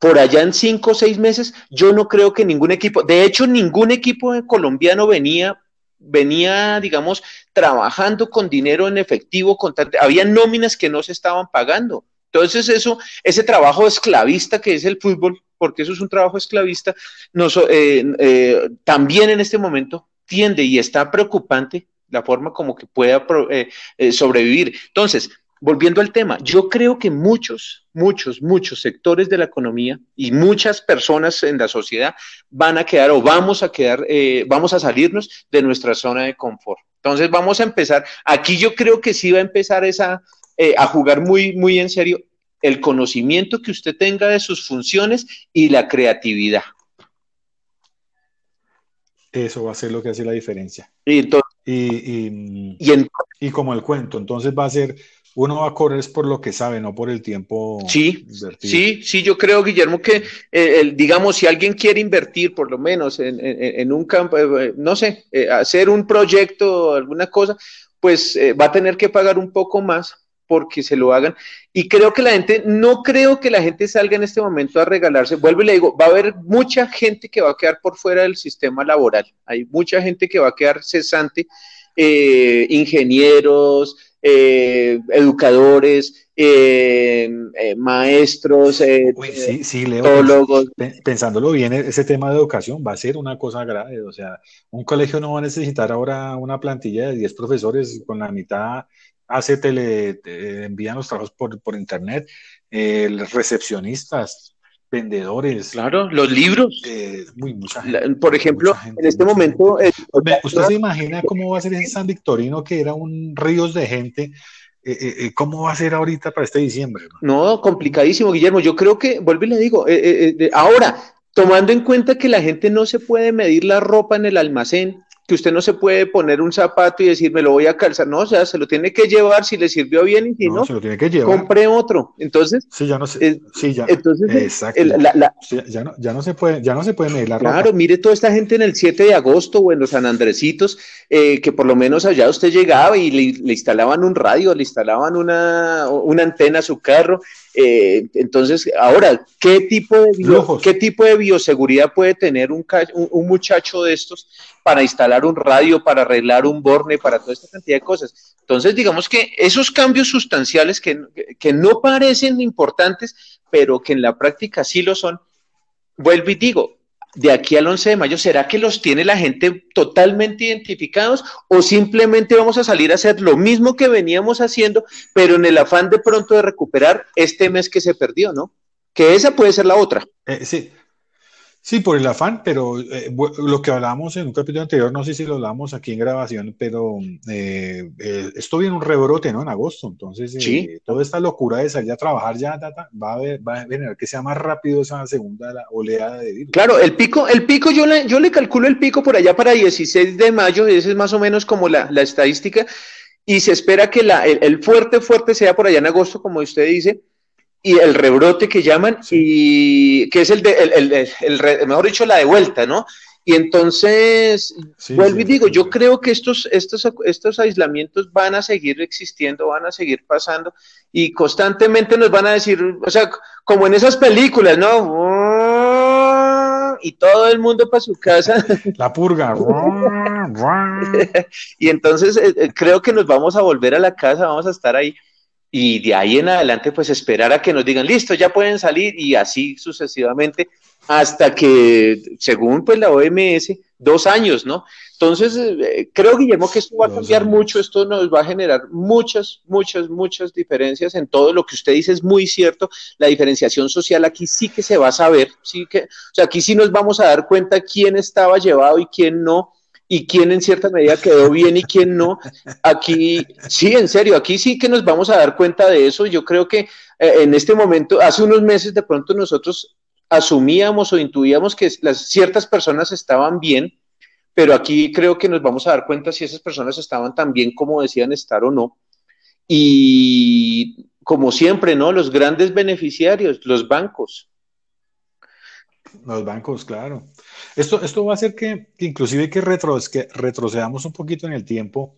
por allá en cinco o seis meses, yo no creo que ningún equipo, de hecho, ningún equipo colombiano venía, venía, digamos, trabajando con dinero en efectivo, había nóminas que no se estaban pagando. Entonces, eso, ese trabajo esclavista que es el fútbol, porque eso es un trabajo esclavista, eh, eh, también en este momento tiende y está preocupante la forma como que pueda eh, sobrevivir. Entonces, volviendo al tema, yo creo que muchos, muchos, muchos sectores de la economía y muchas personas en la sociedad van a quedar o vamos a quedar, eh, vamos a salirnos de nuestra zona de confort. Entonces vamos a empezar, aquí yo creo que sí va a empezar esa, eh, a jugar muy, muy en serio el conocimiento que usted tenga de sus funciones y la creatividad. Eso va a ser lo que hace la diferencia. Y, y, y como el cuento, entonces va a ser uno va a correr por lo que sabe, no por el tiempo. Sí, sí, sí, yo creo, Guillermo, que eh, digamos, si alguien quiere invertir por lo menos en, un campo, eh, no sé, eh, hacer un proyecto, alguna cosa, pues va a tener que pagar un poco más porque se lo hagan. Y creo que la gente, no creo que la gente salga en este momento a regalarse. Vuelvo y le digo, va a haber mucha gente que va a quedar por fuera del sistema laboral. Hay mucha gente que va a quedar cesante, ingenieros, eh, educadores, eh, eh, maestros, sí, sí, Pensándolo bien, ese tema de educación va a ser una cosa grave. O sea, un colegio no va a necesitar ahora una plantilla de 10 profesores con la mitad hace tele, envían los trabajos por, por internet, recepcionistas, vendedores. Claro, los libros. muy, mucha por ejemplo, en este momento. ¿Usted se imagina cómo va a ser ese San Victorino que era un ríos de gente? Eh, eh, eh, ¿Cómo va a ser ahorita para este diciembre? No, complicadísimo, Guillermo. Yo creo que, vuelvo y le digo, ahora, tomando en cuenta que la gente no se puede medir la ropa en el almacén, que usted no se puede poner un zapato y decir, me lo voy a calzar. No, o sea, se lo tiene que llevar si le sirvió bien y si no, se lo tiene que llevar. compre otro. Entonces, sí, ya no se, sí, ya, entonces, exacto. ya, no, ya, no, se puede, ya no se puede medir la Claro, mire toda esta gente en el 7 de agosto o en los San Andresitos, eh, que por lo menos allá usted llegaba y le, instalaban un radio, le instalaban una, una antena a su carro. Eh, entonces, ahora, ¿qué tipo, de ¿qué tipo de bioseguridad puede tener un, un muchacho de estos para instalar un radio, para arreglar un borne, para toda esta cantidad de cosas. Entonces, digamos que esos cambios sustanciales que, que no parecen importantes, pero que en la práctica sí lo son, vuelvo y digo, de aquí al 11 de mayo, ¿será que los tiene la gente totalmente identificados o simplemente vamos a salir a hacer lo mismo que veníamos haciendo, pero en el afán de pronto de recuperar este mes que se perdió, ¿no? Que esa puede ser la otra. Eh, sí, Sí, por el afán, pero eh, lo que hablábamos en un capítulo anterior, no sé si lo hablamos aquí en grabación, pero eh, eh, esto viene un rebrote, ¿no? En agosto, entonces toda esta locura de salir a trabajar ya va, a ver, va a venir que sea más rápido esa segunda oleada de virus. Claro, el pico, el pico yo le, yo le calculo el pico por allá para 16 de mayo, esa es más o menos como la, estadística, y se espera que la, el fuerte, fuerte sea por allá en agosto, como usted dice, y el rebrote que llaman, y que es el, de, el, mejor dicho, la de vuelta, ¿no? Y entonces, vuelvo y digo, yo creo que estos, estos, estos aislamientos van a seguir existiendo, van a seguir pasando, y constantemente nos van a decir, o sea, como en esas películas, ¿no? Y todo el mundo para su casa. La purga. y entonces eh, eh, creo que nos vamos a volver a la casa, vamos a estar ahí y de ahí en adelante pues esperar a que nos digan, listo, ya pueden salir y así sucesivamente hasta que, según pues la OMS, dos años, ¿no? Entonces, eh, creo, Guillermo, que esto va a cambiar mucho, esto nos va a generar muchas, muchas, muchas diferencias en todo lo que usted dice es muy cierto, la diferenciación social aquí sí que se va a saber, sí que, o sea, aquí sí nos vamos a dar cuenta quién estaba llevado y quién no, y quién en cierta medida quedó bien y quién no. Aquí, sí, en serio, aquí sí que nos vamos a dar cuenta de eso. Yo creo que eh, en este momento, hace unos meses de pronto nosotros asumíamos o intuíamos que las, ciertas personas estaban bien, pero aquí creo que nos vamos a dar cuenta si esas personas estaban tan bien como decían estar o no. Y como siempre, ¿no? Los grandes beneficiarios, los bancos. Los bancos, claro. Esto, esto va a hacer que, inclusive que, que retrocedamos un poquito en el tiempo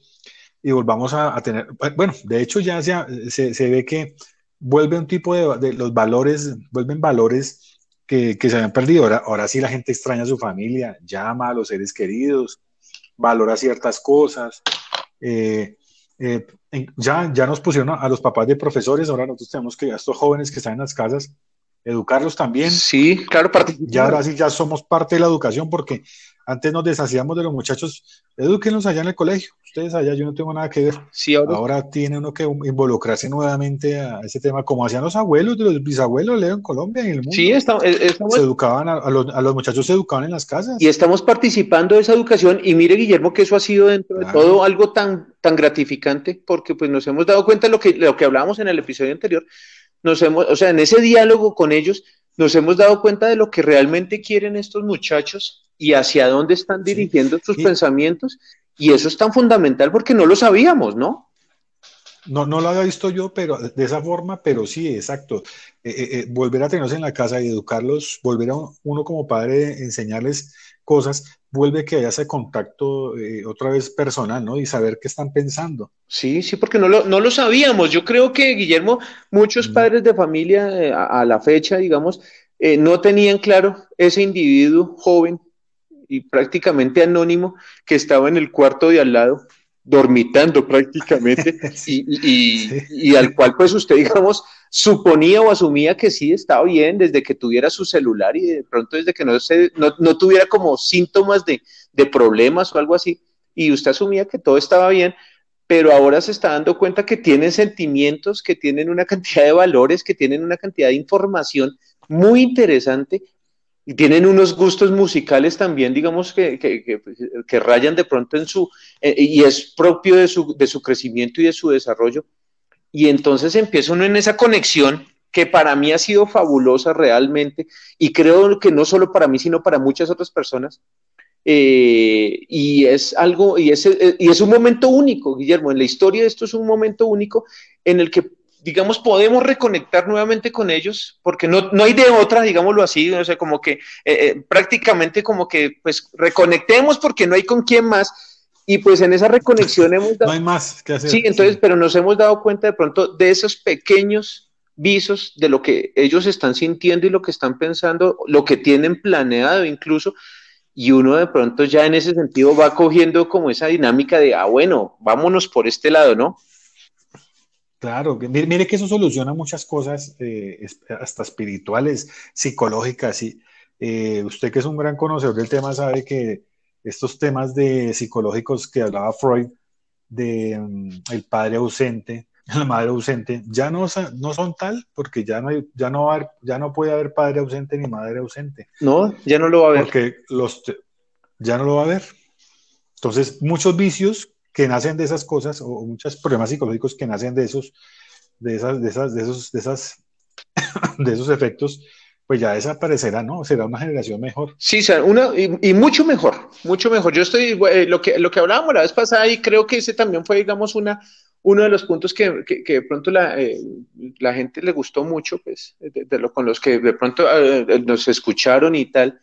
y volvamos a, tener, bueno, de hecho ya se, se, ve que vuelve un tipo de, los valores, vuelven valores que, que, se habían perdido. Ahora, ahora sí la gente extraña a su familia, llama a los seres queridos, valora ciertas cosas. Eh, eh, ya, ya nos pusieron a, a, los papás de profesores, ahora nosotros tenemos que a estos jóvenes que están en las casas, educarlos también. Sí, claro, ya ahora sí ya somos parte de la educación porque antes nos deshacíamos de los muchachos, edúquenlos allá en el colegio, ustedes allá yo no tengo nada que ver. Sí, ahora, tiene uno que involucrarse nuevamente a ese tema, como hacían los abuelos, de los bisabuelos, Leo, en Colombia y en el mundo. Sí, estamos, eh, se educaban, a, los, a, los, muchachos se educaban en las casas. Y estamos participando de esa educación y mire, Guillermo, que eso ha sido dentro de todo algo tan, tan gratificante porque pues nos hemos dado cuenta de lo que, lo que hablábamos en el episodio anterior, nos hemos, o sea, en ese diálogo con ellos, nos hemos dado cuenta de lo que realmente quieren estos muchachos y hacia dónde están dirigiendo sus pensamientos. Y eso es tan fundamental porque no lo sabíamos, ¿no? No, no lo había visto yo, pero de esa forma, pero sí, exacto. Eh, eh, eh, volver a tenerlos en la casa y educarlos, volver a uno como padre, enseñarles cosas, vuelve que haya ese contacto eh, otra vez personal, ¿no? Y saber qué están pensando. Sí, sí, porque no lo, no lo sabíamos. Yo creo que, Guillermo, muchos padres de familia eh, a, la fecha, digamos, eh, no tenían claro ese individuo joven y prácticamente anónimo que estaba en el cuarto de al lado dormitando prácticamente y, y, al cual pues usted digamos suponía o asumía que sí estaba bien desde que tuviera su celular y de pronto desde que no, se, no, no tuviera como síntomas de, de, problemas o algo así y usted asumía que todo estaba bien pero ahora se está dando cuenta que tienen sentimientos, que tienen una cantidad de valores, que tienen una cantidad de información muy interesante y tienen unos gustos musicales también, digamos, que, que, rayan de pronto en su, eh, y es propio de su, de su crecimiento y de su desarrollo. Y entonces empieza uno en esa conexión que para mí ha sido fabulosa realmente, y creo que no solo para mí, sino para muchas otras personas, Eh, y es algo, y es, y es un momento único, Guillermo, en la historia esto es un momento único en el que digamos, podemos reconectar nuevamente con ellos, porque no, no hay de otra, digámoslo así, o sea, como que eh, eh, prácticamente como que, pues, reconectemos porque no hay con quién más, y pues en esa reconexión hemos dado... No hay más que hacer. Sí, entonces, pero nos hemos dado cuenta de pronto de esos pequeños visos de lo que ellos están sintiendo y lo que están pensando, lo que tienen planeado incluso, y uno de pronto ya en ese sentido va cogiendo como esa dinámica de, ah, bueno, vámonos por este lado, ¿no? Claro, mire, que eso soluciona muchas cosas, eh, hasta espirituales, psicológicas. Y, eh, usted que es un gran conocedor del tema sabe que estos temas de psicológicos que hablaba Freud, de mm, el padre ausente, la madre ausente, ya no, no son tal, porque ya no, hay, ya, no ya no puede haber padre ausente ni madre ausente. No, ya no lo va a haber. Porque los, ya no lo va a haber. Entonces, muchos vicios que nacen de esas cosas o muchos problemas psicológicos que nacen de esos, de esas, de esas, de esos, de esas, de esos efectos, pues ya desaparecerá, ¿no? Será una generación mejor. Sí, una, y, mucho mejor, mucho mejor. Yo estoy, eh, lo que, lo que hablábamos la vez pasada y creo que ese también fue, digamos, una, uno de los puntos que, que, de pronto la, eh, la, gente le gustó mucho, pues, de, lo, con los que de pronto eh, nos escucharon y tal,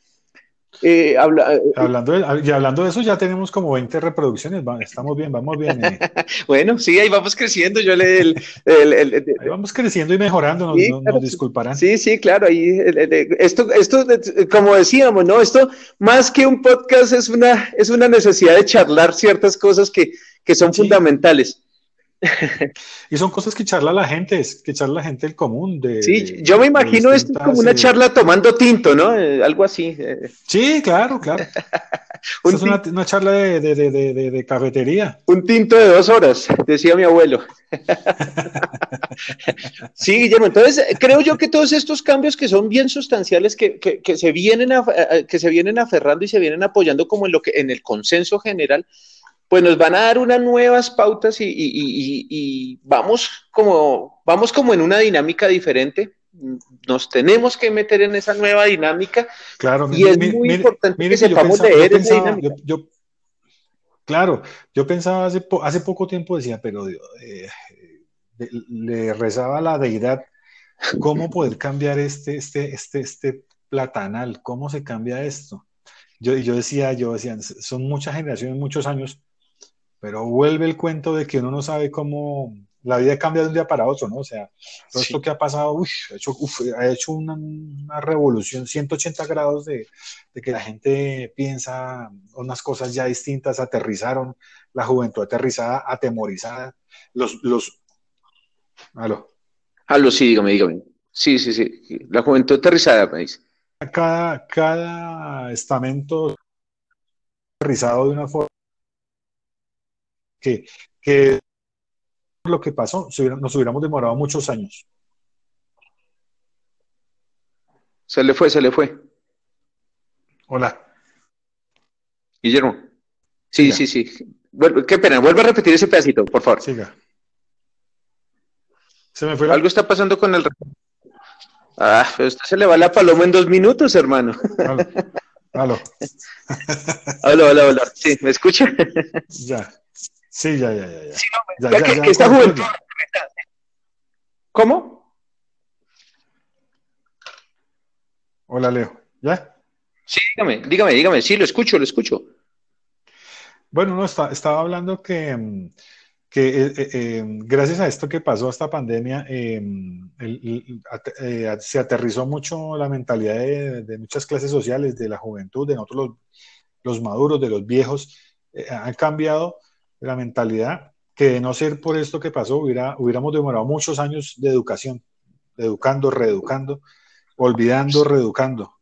eh, habla, eh, hablando de, y hablando de eso, ya tenemos como 20 reproducciones. estamos bien, vamos bien. Eh. bueno, sí, ahí vamos creciendo. Yo le. El, ahí vamos creciendo y mejorando, nos, disculparán. Sí, sí, claro. Ahí, esto, esto, como decíamos, ¿no? Esto, más que un podcast, es una, es una necesidad de charlar ciertas cosas que, que son fundamentales y son cosas que charla la gente, que charla la gente del común. De, sí, yo me imagino esto como una charla tomando tinto, ¿no? Eh, algo así. Eh. Sí, claro, claro. es una, charla de, de, cafetería. Un tinto de dos horas, decía mi abuelo. sí, Guillermo, entonces creo yo que todos estos cambios que son bien sustanciales, que, que, que se vienen que se vienen aferrando y se vienen apoyando como en lo que en el consenso general, pues nos van a dar unas nuevas pautas y, vamos, como, vamos como en una dinámica diferente. Nos tenemos que meter en esa nueva dinámica. Claro, y es muy importante que sepamos leer esa dinámica. claro, yo pensaba hace, hace poco tiempo, decía, pero eh, le rezaba a la deidad cómo poder cambiar este, este, este, este platanal, cómo se cambia esto. Yo, yo decía, yo decía, son muchas generaciones, muchos años pero vuelve el cuento de que uno no sabe cómo la vida cambia de un día para otro, ¿no? O sea, todo esto que ha pasado, ha hecho, ha hecho una, una, revolución 180 grados de, de, que la gente piensa unas cosas ya distintas, aterrizaron, la juventud aterrizada, atemorizada, los, los, aló. Aló, sí, dígame, dígame. Sí, sí, sí, la juventud aterrizada, me dice. Cada, cada estamento aterrizado de una forma que, que lo que pasó, nos hubiéramos demorado muchos años. Se le fue, se le fue. Hola. Guillermo. Sí, sí, sí. qué pena, vuelve a repetir ese pedacito, por favor. Siga. Se me fue. Algo está pasando con el. Ah, pero usted se le va la paloma en dos minutos, hermano. Aló. Aló. aló, aló, aló. Sí, ¿me escucha? ya. Sí, ya, ya, ya. Sí, no, ya, ya, que, esta juventud. ¿Cómo? Hola, Leo. ¿Ya? Sí, dígame, dígame, dígame. Sí, lo escucho, lo escucho. Bueno, no, estaba hablando que, mm, que eh, eh, eh, gracias a esto que pasó, a esta pandemia, se aterrizó mucho la mentalidad de, muchas clases sociales, de la juventud, de nosotros los, los maduros, de los viejos, han cambiado la mentalidad que de no ser por esto que pasó, hubiera, hubiéramos demorado muchos años de educación, educando, reeducando, olvidando, reeducando.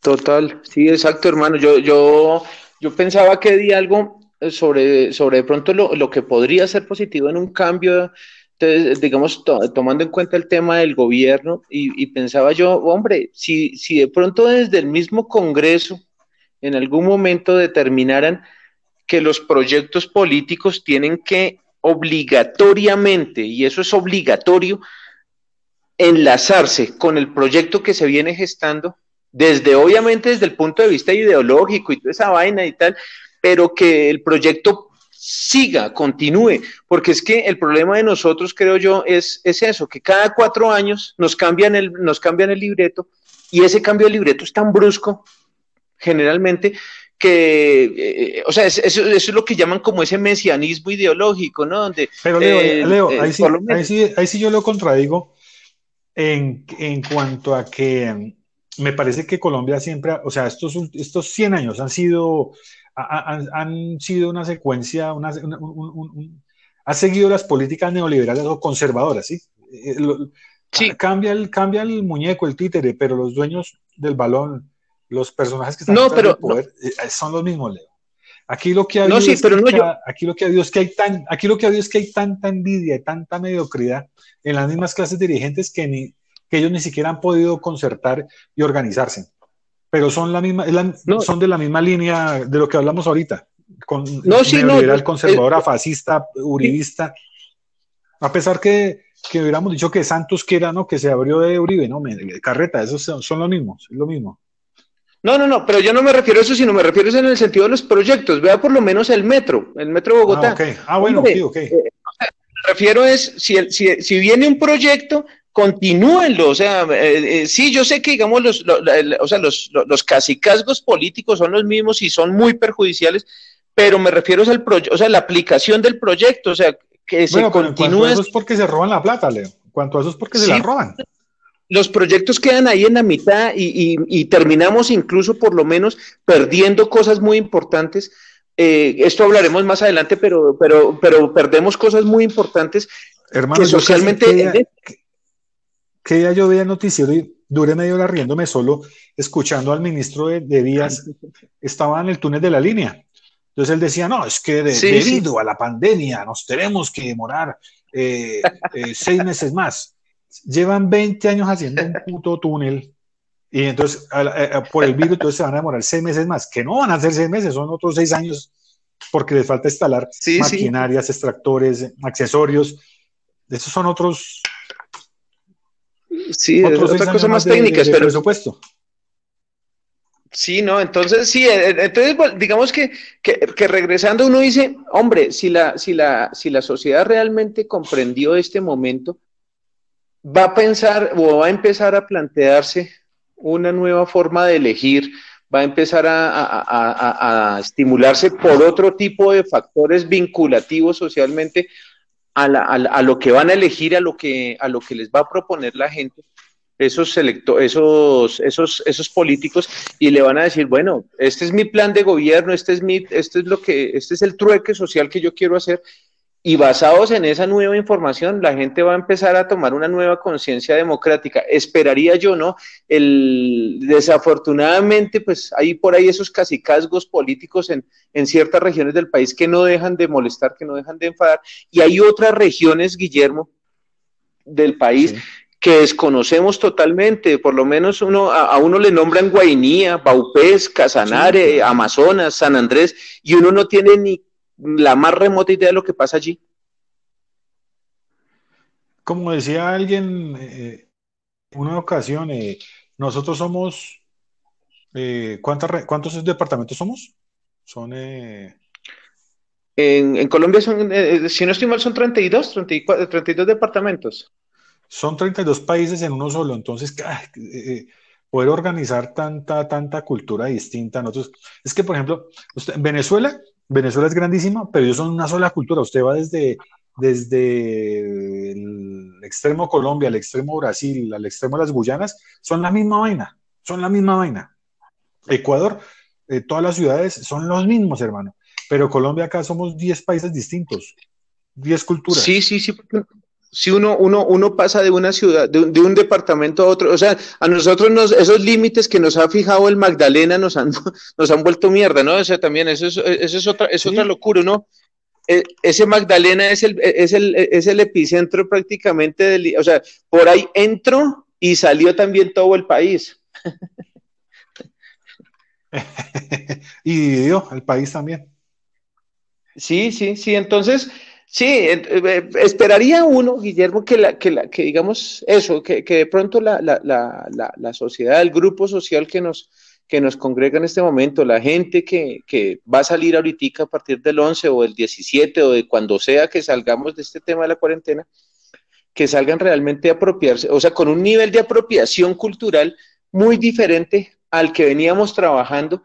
Total, sí, exacto, hermano. Yo, yo, yo pensaba que di algo sobre, sobre de pronto lo, que podría ser positivo en un cambio, digamos, tomando en cuenta el tema del gobierno, y, y, pensaba yo, hombre, si, si de pronto desde el mismo Congreso en algún momento determinaran que los proyectos políticos tienen que obligatoriamente, y eso es obligatorio, enlazarse con el proyecto que se viene gestando desde obviamente desde el punto de vista ideológico y toda esa vaina y tal, pero que el proyecto siga, continúe, porque es que el problema de nosotros, creo yo, es, es eso, que cada cuatro años nos cambian, el, nos cambian el libreto y ese cambio de libreto es tan brusco, generalmente, que, eh, o sea, eso, es lo que llaman como ese mesianismo ideológico, ¿no? Donde, Pero Leo, eh, ahí, sí, ahí, sí, ahí, sí, yo lo contradigo en, en cuanto a que me parece que Colombia siempre, o sea, estos, estos 100 años han sido, han, han sido una secuencia, una, ha seguido las políticas neoliberales o conservadoras, ¿sí? Eh, sí. Cambia, el, cambia el muñeco, el títere, pero los dueños del balón, los personajes que están no, pero, poder, eh, son los mismos, Leo. Aquí lo que ha habido no, sí, pero no yo... aquí lo que ha habido es que hay tan, aquí lo que ha habido es que hay tanta envidia y tanta mediocridad en las mismas clases dirigentes que ni, que ellos ni siquiera han podido concertar y organizarse. Pero son, la misma, son de la misma línea de lo que hablamos ahorita, con no, sí, neoliberal, no, conservadora, eh, fascista, uribista. A pesar que, que, hubiéramos dicho que Santos que era, ¿no? Que se abrió de Uribe, ¿no? Carreta, esos son, son los mismos, es lo mismo. No, no, no, pero yo no me refiero a eso, sino me refiero a eso en el sentido de los proyectos. Vea por lo menos el metro, el metro de Bogotá. Ah, okay. ah bueno, Hombre, ok. Eh, me refiero es, si, si, si, viene un proyecto, continúenlo, o sea, eh, eh, sí, yo sé que, digamos, los, o sea, los, los, casicazgos políticos son los mismos y son muy perjudiciales, pero me refiero al proyecto, o sea, la aplicación del proyecto, o sea, que se continúe. Eso es porque se roban la plata, Leo. Cuanto a eso es porque se la roban. Los proyectos quedan ahí en la mitad y, y, terminamos incluso por lo menos perdiendo cosas muy importantes. Eh, esto hablaremos más adelante, pero, pero, pero perdemos cosas muy importantes Hermano, que socialmente que día yo veía el noticiero y duré media hora riéndome solo escuchando al ministro de, Vías, estaba en el túnel de la línea. Entonces él decía, no, es que debido a la pandemia nos tenemos que demorar eh, eh, seis meses más. Llevan 20 años haciendo un puto túnel y entonces eh, por el virus entonces se van a demorar seis meses más, que no van a ser seis meses, son otros seis años porque les falta instalar maquinarias, extractores, accesorios. Esos son otros Sí, otras cosas más técnicas, pero. Presupuesto. Sí, no, entonces sí, eh, eh, entonces digamos que, que, regresando uno dice, hombre, si la, si, la, si la sociedad realmente comprendió este momento, va a pensar o va a empezar a plantearse una nueva forma de elegir, va a empezar a, a, a estimularse por otro tipo de factores vinculativos socialmente a, a, lo que van a elegir, a lo que, a lo que les va a proponer la gente, esos, selecto, esos, esos, esos políticos, y le van a decir, bueno, este es mi plan de gobierno, este es, mi, este es, lo que, este es el trueque social que yo quiero hacer, y basados en esa nueva información, la gente va a empezar a tomar una nueva conciencia democrática. Esperaría yo, ¿no? El, desafortunadamente, pues hay por ahí esos casicazgos políticos en, en ciertas regiones del país que no dejan de molestar, que no dejan de enfadar. Y hay otras regiones, Guillermo, del país que desconocemos totalmente, por lo menos uno, a, uno le nombran Guainía, Baupés, Casanare, Amazonas, San Andrés, y uno no tiene ni la más remota idea de lo que pasa allí. Como decía alguien eh, en una ocasión, eh, nosotros somos, eh, ¿cuántos departamentos somos? Son... En, en, Colombia son, si no estoy mal, son 32, 34, 32 departamentos. Son 32 países en uno solo, entonces poder organizar tanta, tanta cultura distinta. Nosotros, es que, por ejemplo, en Venezuela Venezuela es grandísima, pero ellos son una sola cultura. Usted va desde, desde el extremo Colombia, al extremo Brasil, al extremo de las Guyanas, son la misma vaina, son la misma vaina. Ecuador, eh, todas las ciudades son los mismos, hermano. Pero Colombia acá somos 10 países distintos, 10 culturas. Sí, sí, sí, si uno, uno, uno pasa de una ciudad, de un, de un, departamento a otro, o sea, a nosotros nos, esos límites que nos ha fijado el Magdalena nos han, nos han vuelto mierda, ¿no? O sea, también eso es, eso es otra, es otra locura, ¿no? E, ese Magdalena es el, es el, es el epicentro prácticamente del, o sea, por ahí entró y salió también todo el país. y dividió el país también. Sí, sí, sí, entonces Sí, eh, esperaría uno, Guillermo, que, la, que, la, que digamos eso, que, de pronto la, sociedad, el grupo social que nos, que nos congrega en este momento, la gente que, que va a salir ahorita a partir del 11 o el 17 o de cuando sea que salgamos de este tema de la cuarentena, que salgan realmente a apropiarse, o sea, con un nivel de apropiación cultural muy diferente al que veníamos trabajando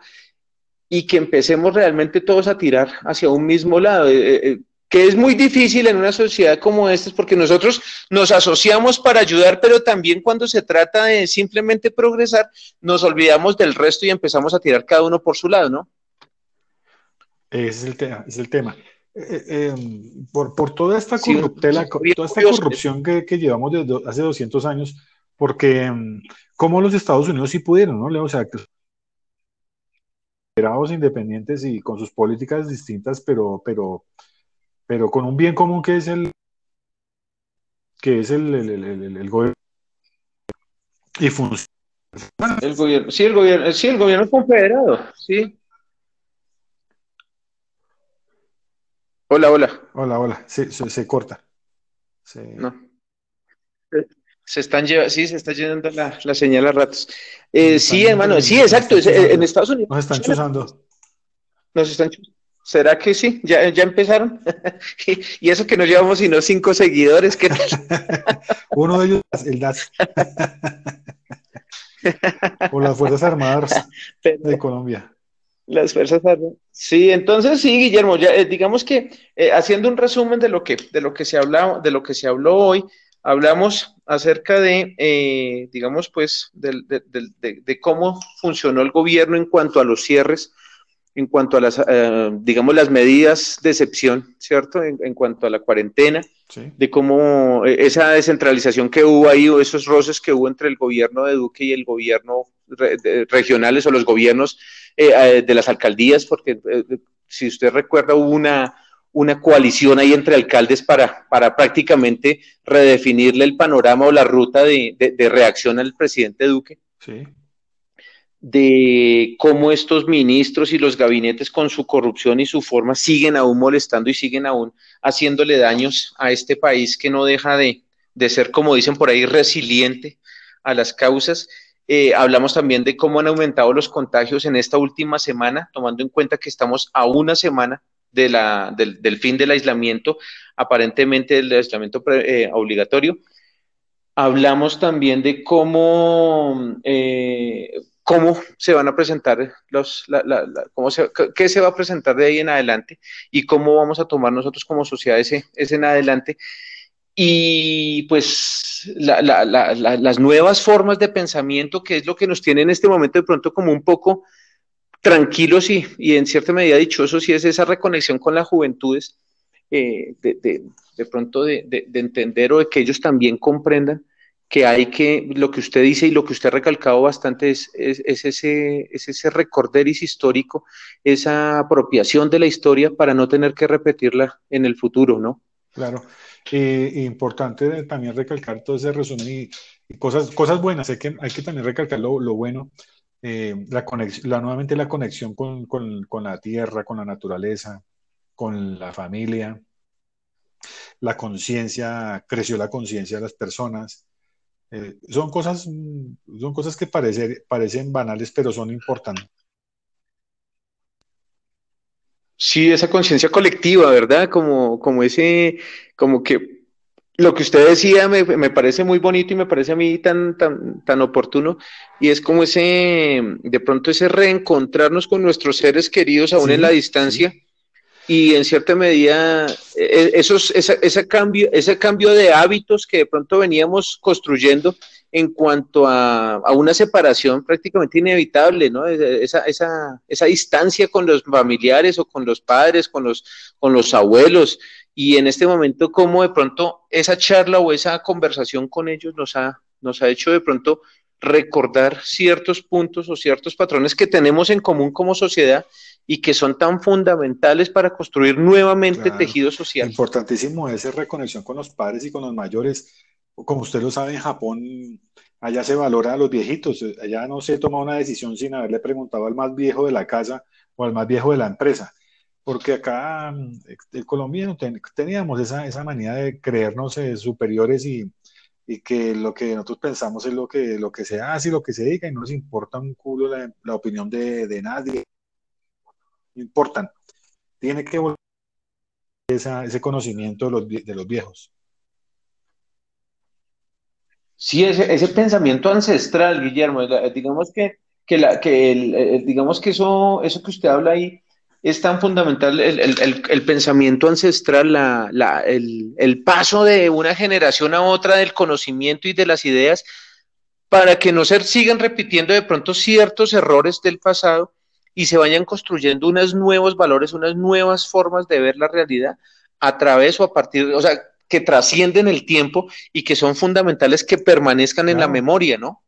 y que empecemos realmente todos a tirar hacia un mismo lado. Eh, eh, que es muy difícil en una sociedad como esta, porque nosotros nos asociamos para ayudar, pero también cuando se trata de simplemente progresar, nos olvidamos del resto y empezamos a tirar cada uno por su lado, ¿no? Ese es el tema. Es el tema. Eh, eh, em, por, toda esta corruptela, toda esta corrupción que, llevamos desde hace 200 años, porque em, como los Estados Unidos sí pudieron, ¿no? O sea, independientes y con sus políticas distintas, pero, pero pero con un bien común que es el que es el, el, gobierno y funciona. El gobierno, sí, el gobierno, sí, el gobierno confederado, sí. Hola, hola. Hola, hola. Se, se, corta. No. Se están llevando, sí, se está llenando la, la señal a ratos. Eh, sí, hermano, sí, exacto. En Estados Unidos. Nos están chuzando. Nos están chuzando. ¿Será que sí? ¿Ya, ya empezaron? y eso que no llevamos sino cinco seguidores. ¿qué Uno de ellos, el DAS. o las Fuerzas Armadas de Colombia. Las Fuerzas Armadas. Sí, entonces sí, Guillermo, ya, eh, digamos que eh, haciendo un resumen de lo que, de lo que se habló, de lo que se habló hoy, hablamos acerca de, eh, digamos, pues, de, de, cómo funcionó el gobierno en cuanto a los cierres en cuanto a las, eh, digamos, las medidas de excepción, ¿cierto? En, cuanto a la cuarentena, de cómo eh, esa descentralización que hubo ahí, o esos roces que hubo entre el gobierno de Duque y el gobierno regionales o los gobiernos eh, de las alcaldías, porque si usted recuerda, hubo una, una coalición ahí entre alcaldes para, para prácticamente redefinirle el panorama o la ruta de, de reacción al presidente Duque. Sí de cómo estos ministros y los gabinetes con su corrupción y su forma siguen aún molestando y siguen aún haciéndole daños a este país que no deja de, ser, como dicen por ahí, resiliente a las causas. Eh, hablamos también de cómo han aumentado los contagios en esta última semana, tomando en cuenta que estamos a una semana de la, del, fin del aislamiento, aparentemente del aislamiento eh, obligatorio. Hablamos también de cómo eh, cómo se van a presentar los, cómo se, qué se va a presentar de ahí en adelante y cómo vamos a tomar nosotros como sociedad ese, ese en adelante. Y pues las nuevas formas de pensamiento, que es lo que nos tiene en este momento de pronto como un poco tranquilos y, y en cierta medida dichosos, y es esa reconexión con las juventudes, eh, de, de, de, pronto de, de entender o de que ellos también comprendan que hay que, lo que usted dice y lo que usted ha recalcado bastante es, es, ese, es ese recorderis histórico, esa apropiación de la historia para no tener que repetirla en el futuro, ¿no? Claro. Eh, importante también recalcar todo ese resumen y, cosas, cosas buenas, hay que, hay que también recalcar lo, lo bueno, eh, la la, nuevamente la conexión con, con, con la tierra, con la naturaleza, con la familia, la conciencia, creció la conciencia de las personas, eh, son, cosas, son cosas que parecen banales, pero son importantes. Sí, esa conciencia colectiva, ¿verdad? Como, como ese, como que lo que usted decía me, me, parece muy bonito y me parece a mí tan, tan, tan oportuno, y es como ese, de pronto ese reencontrarnos con nuestros seres queridos aún en la distancia y en cierta medida e, e, esos, ese, cambio, ese cambio de hábitos que de pronto veníamos construyendo en cuanto a, a una separación prácticamente inevitable, ¿no? Esa, esa, esa, distancia con los familiares o con los padres, con los, con los abuelos, y en este momento cómo de pronto esa charla o esa conversación con ellos nos ha, nos ha hecho de pronto recordar ciertos puntos o ciertos patrones que tenemos en común como sociedad y que son tan fundamentales para construir nuevamente tejido social. Importantísimo esa reconexión con los padres y con los mayores. Como usted lo sabe, en Japón, allá se valora a los viejitos. Allá no se toma una decisión sin haberle preguntado al más viejo de la casa o al más viejo de la empresa. porque acá mm, el colombiano teníamos esa, esa manía de creernos eh, superiores y, y, que lo que nosotros pensamos es lo que, lo que se hace y lo que se diga y no nos importa un culo la, la opinión de, de, nadie. Importan. Tiene que volver ese conocimiento de los, de los viejos. Sí, ese, ese pensamiento ancestral, Guillermo, digamos que, que, la, que el, digamos que eso, eso que usted habla ahí es tan fundamental, el, el, el pensamiento ancestral, la, la, el, paso de una generación a otra del conocimiento y de las ideas, para que no se sigan repitiendo de pronto ciertos errores del pasado y se vayan construyendo unos nuevos valores, unas nuevas formas de ver la realidad a través o a partir, o sea, que trascienden el tiempo y que son fundamentales que permanezcan en la memoria, ¿no?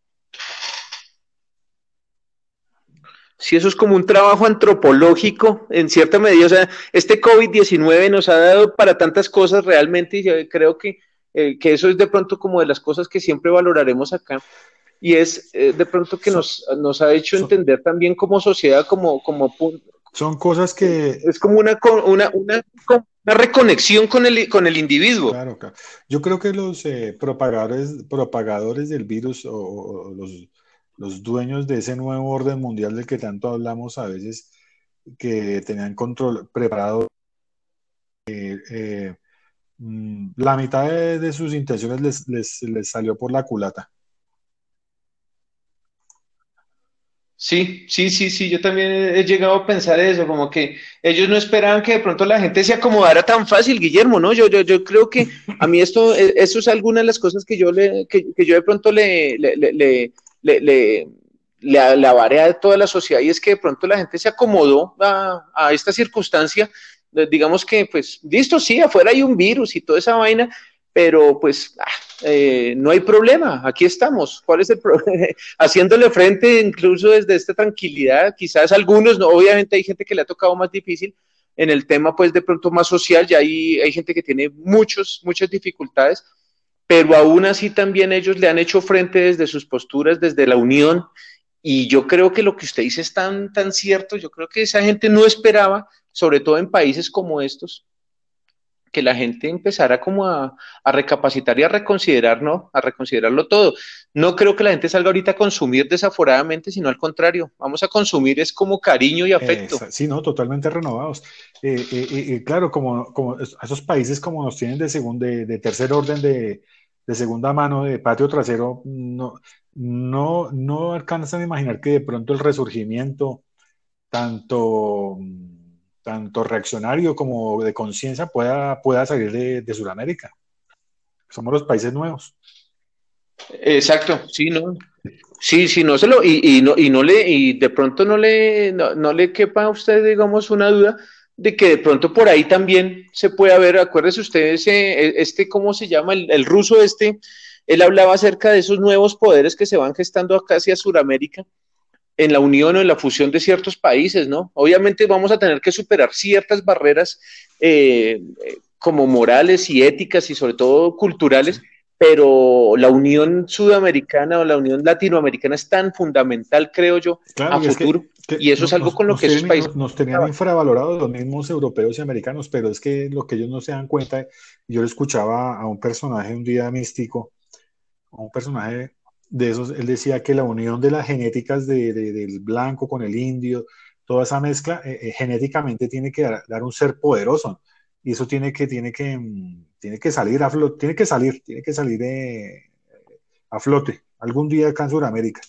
Sí, eso es como un trabajo antropológico en cierta medida. O sea, este COVID-19 nos ha dado para tantas cosas realmente y yo creo que, eh, que, eso es de pronto como de las cosas que siempre valoraremos acá. Y es eh, de pronto que nos, nos ha hecho entender también como sociedad, como, como son cosas que... Es como una, una, una, una reconexión con el, con el individuo. Claro, claro. Yo creo que los eh, propagadores, propagadores del virus o, o los, los, dueños de ese nuevo orden mundial del que tanto hablamos a veces, que tenían control preparado, eh, eh, mm, la mitad de, de sus intenciones les, les, les salió por la culata. Sí, sí, sí, sí, yo también he llegado a pensar eso, como que ellos no esperaban que de pronto la gente se acomodara tan fácil, Guillermo, ¿no? Yo, yo, yo creo que a mí esto, e, eso es alguna de las cosas que yo le, que, que yo de pronto le, le, le, le, le, le, le a toda la sociedad y es que de pronto la gente se acomodó a, a esta circunstancia, digamos que, pues, listo, sí, afuera hay un virus y toda esa vaina, pero pues ah, eh, no hay problema, aquí estamos. ¿Cuál es el problema? Haciéndole frente incluso desde esta tranquilidad, quizás algunos, no, obviamente hay gente que le ha tocado más difícil en el tema pues de pronto más social, ya hay, hay gente que tiene muchos, muchas dificultades, pero aún así también ellos le han hecho frente desde sus posturas, desde la unión, y yo creo que lo que usted dice es tan, tan cierto, yo creo que esa gente no esperaba, sobre todo en países como estos, que la gente empezara como a, recapacitar y a reconsiderar, ¿no? A reconsiderarlo todo. No creo que la gente salga ahorita a consumir desaforadamente, sino al contrario, vamos a consumir es como cariño y afecto. Eh, sí, no, totalmente renovados. Eh, eh, eh, claro, como, esos países como nos tienen de, segundo, de tercer orden, de, de, segunda mano, de patio trasero, no, no, no alcanzan a imaginar que de pronto el resurgimiento, tanto tanto reaccionario como de conciencia pueda, pueda salir de, de Sudamérica. Somos los países nuevos. Exacto, sí, no. Sí, sí, no se lo, y, y, no, y no le, y de pronto no le, no, no, le quepa a usted, digamos, una duda de que de pronto por ahí también se puede ver, acuérdese usted, ese, este, ¿cómo se llama? El, el ruso este, él hablaba acerca de esos nuevos poderes que se van gestando acá hacia Sudamérica en la unión o en la fusión de ciertos países, ¿no? Obviamente vamos a tener que superar ciertas barreras eh, como morales y éticas y sobre todo culturales, pero la unión sudamericana o la unión latinoamericana es tan fundamental, creo yo, claro, a futuro. Que, que y eso nos, es algo con lo que esos países... Nos, nos tenían infravalorados los mismos europeos y americanos, pero es que lo que ellos no se dan cuenta, yo escuchaba a un personaje un día místico, a un personaje de esos, él decía que la unión de las genéticas de, de, del blanco con el indio, toda esa mezcla, eh, eh, genéticamente tiene que dar, dar, un ser poderoso. Y eso tiene que, tiene que, mm, tiene que salir a flote, tiene que salir, tiene que salir de, a flote algún día acá en Sudamérica.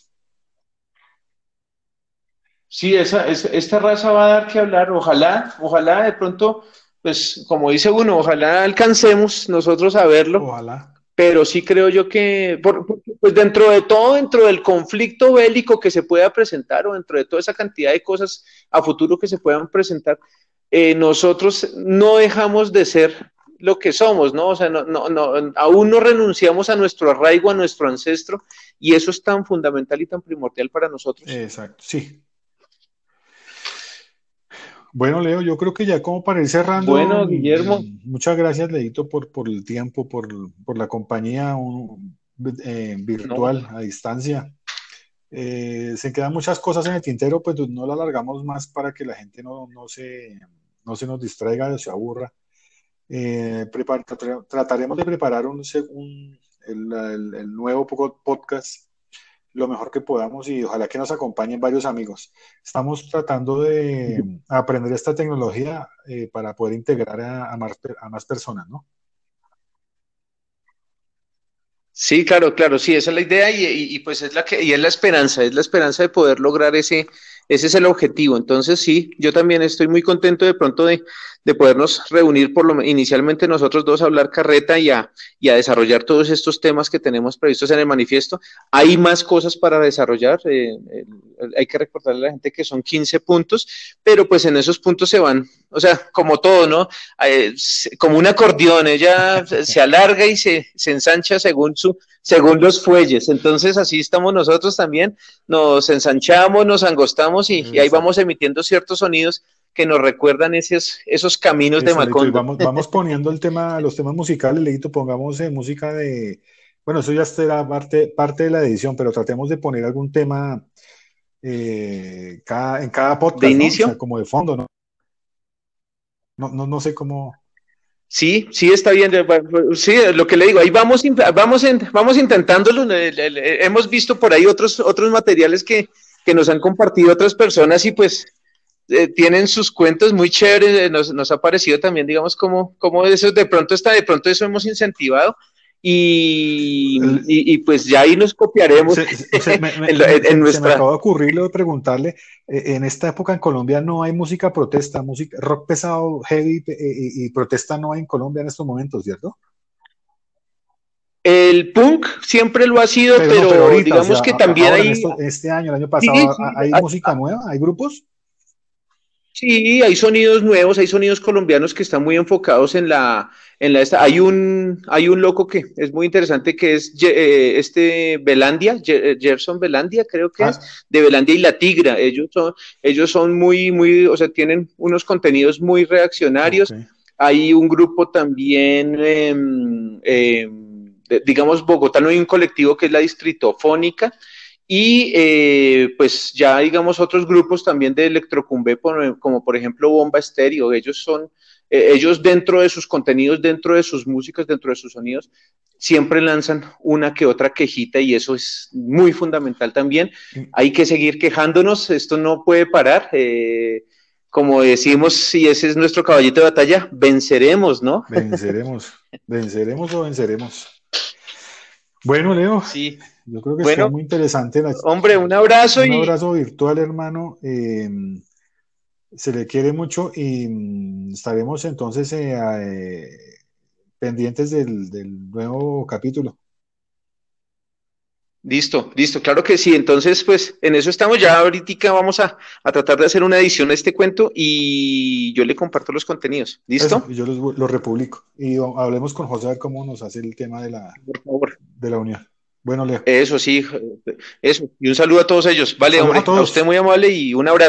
Sí, esa, esa, esta raza va a dar que hablar. Ojalá, ojalá de pronto, pues como dice uno, ojalá alcancemos nosotros a verlo. Ojalá pero sí creo yo que, por, pues dentro de todo, dentro del conflicto bélico que se pueda presentar o dentro de toda esa cantidad de cosas a futuro que se puedan presentar, eh, nosotros no dejamos de ser lo que somos, ¿no? O sea, no, no, no, aún no renunciamos a nuestro arraigo, a nuestro ancestro, y eso es tan fundamental y tan primordial para nosotros. Exacto, sí, bueno, Leo, yo creo que ya como para ir cerrando. Bueno, Guillermo. Muchas gracias, Leito, por, por el tiempo, por, por la compañía un, eh, virtual no. a distancia. Eh, se quedan muchas cosas en el tintero, pues no la alargamos más para que la gente no, no, se, no se nos distraiga se aburra. Eh, trataremos de preparar un, el, nuevo podcast lo mejor que podamos y ojalá que nos acompañen varios amigos. Estamos tratando de aprender esta tecnología eh, para poder integrar a, más, personas, ¿no? Sí, claro, claro, sí, esa es la idea y, pues es la que y es la esperanza, es la esperanza de poder lograr ese, ese es el objetivo. Entonces sí, yo también estoy muy contento de pronto de, de podernos reunir por lo inicialmente nosotros dos a hablar carreta y a, y a desarrollar todos estos temas que tenemos previstos en el manifiesto. Hay más cosas para desarrollar. Eh, hay que recordarle a la gente que son 15 puntos, pero pues en esos puntos se van, o sea, como todo, ¿no? Eh, como un acordeón, ella se alarga y se, se ensancha según su, según los fuelles. Entonces, así estamos nosotros también, nos ensanchamos, nos angostamos y, y ahí vamos emitiendo ciertos sonidos que nos recuerdan esos, esos caminos de Macondo. Vamos, vamos poniendo el tema, los temas musicales, Leito, pongamos eh, música de, bueno, eso ya será parte, parte de la edición, pero tratemos de poner algún tema eh, cada, en cada podcast. ¿De inicio? como de fondo, ¿no? No, no, no sé cómo. Sí, sí, está bien. Sí, lo que le digo, ahí vamos, vamos, vamos intentándolo. Hemos visto por ahí otros, otros materiales que, que nos han compartido otras personas y pues eh, tienen sus cuentos muy chéveres, eh, nos, nos, ha parecido también, digamos, como, como eso, de pronto está, de pronto eso hemos incentivado y, y, pues ya ahí nos copiaremos en, nuestra... Se me acaba de ocurrir lo de preguntarle, eh, en esta época en Colombia no hay música protesta, música rock pesado, heavy y, protesta no hay en Colombia en estos momentos, ¿cierto? El punk siempre lo ha sido, pero, digamos que también hay... este año, el año pasado, ¿hay música nueva? ¿Hay grupos? Sí, hay sonidos nuevos, hay sonidos colombianos que están muy enfocados en la, en la esta. Hay un, hay un loco que es muy interesante que es eh, este Belandia, eh, Gerson Belandia, creo que es, ah. de Belandia y La Tigra. Ellos son, ellos son muy, muy, o sea, tienen unos contenidos muy reaccionarios. Hay un grupo también, em, em, digamos, Bogotá no hay un colectivo que es la Distritofónica y eh, pues ya digamos otros grupos también de electrocumbé, como por ejemplo Bomba Estéreo, ellos son, eh, ellos dentro de sus contenidos, dentro de sus músicas, dentro de sus sonidos, siempre lanzan una que otra quejita y eso es muy fundamental también. Hay que seguir quejándonos, esto no puede parar. Eh, como decimos, si ese es nuestro caballito de batalla, venceremos, ¿no? Venceremos, venceremos o venceremos. Bueno, Leo. Sí. Yo creo que bueno, muy interesante. hombre, un abrazo. Un abrazo virtual, hermano. Em, se le quiere mucho y mm, estaremos entonces eh, eh, pendientes del, nuevo capítulo. Listo, listo, claro que sí. Entonces, pues en eso estamos ya. Ahorita vamos a, tratar de hacer una edición de este cuento y yo le comparto los contenidos. ¿Listo? yo los, los, republico. Y hablemos con José a ver cómo nos hace el tema de la, De la unión. Bueno, Leo. Eso sí, eso. Y un saludo a todos ellos. Vale, hombre, a, usted muy amable y un abrazo.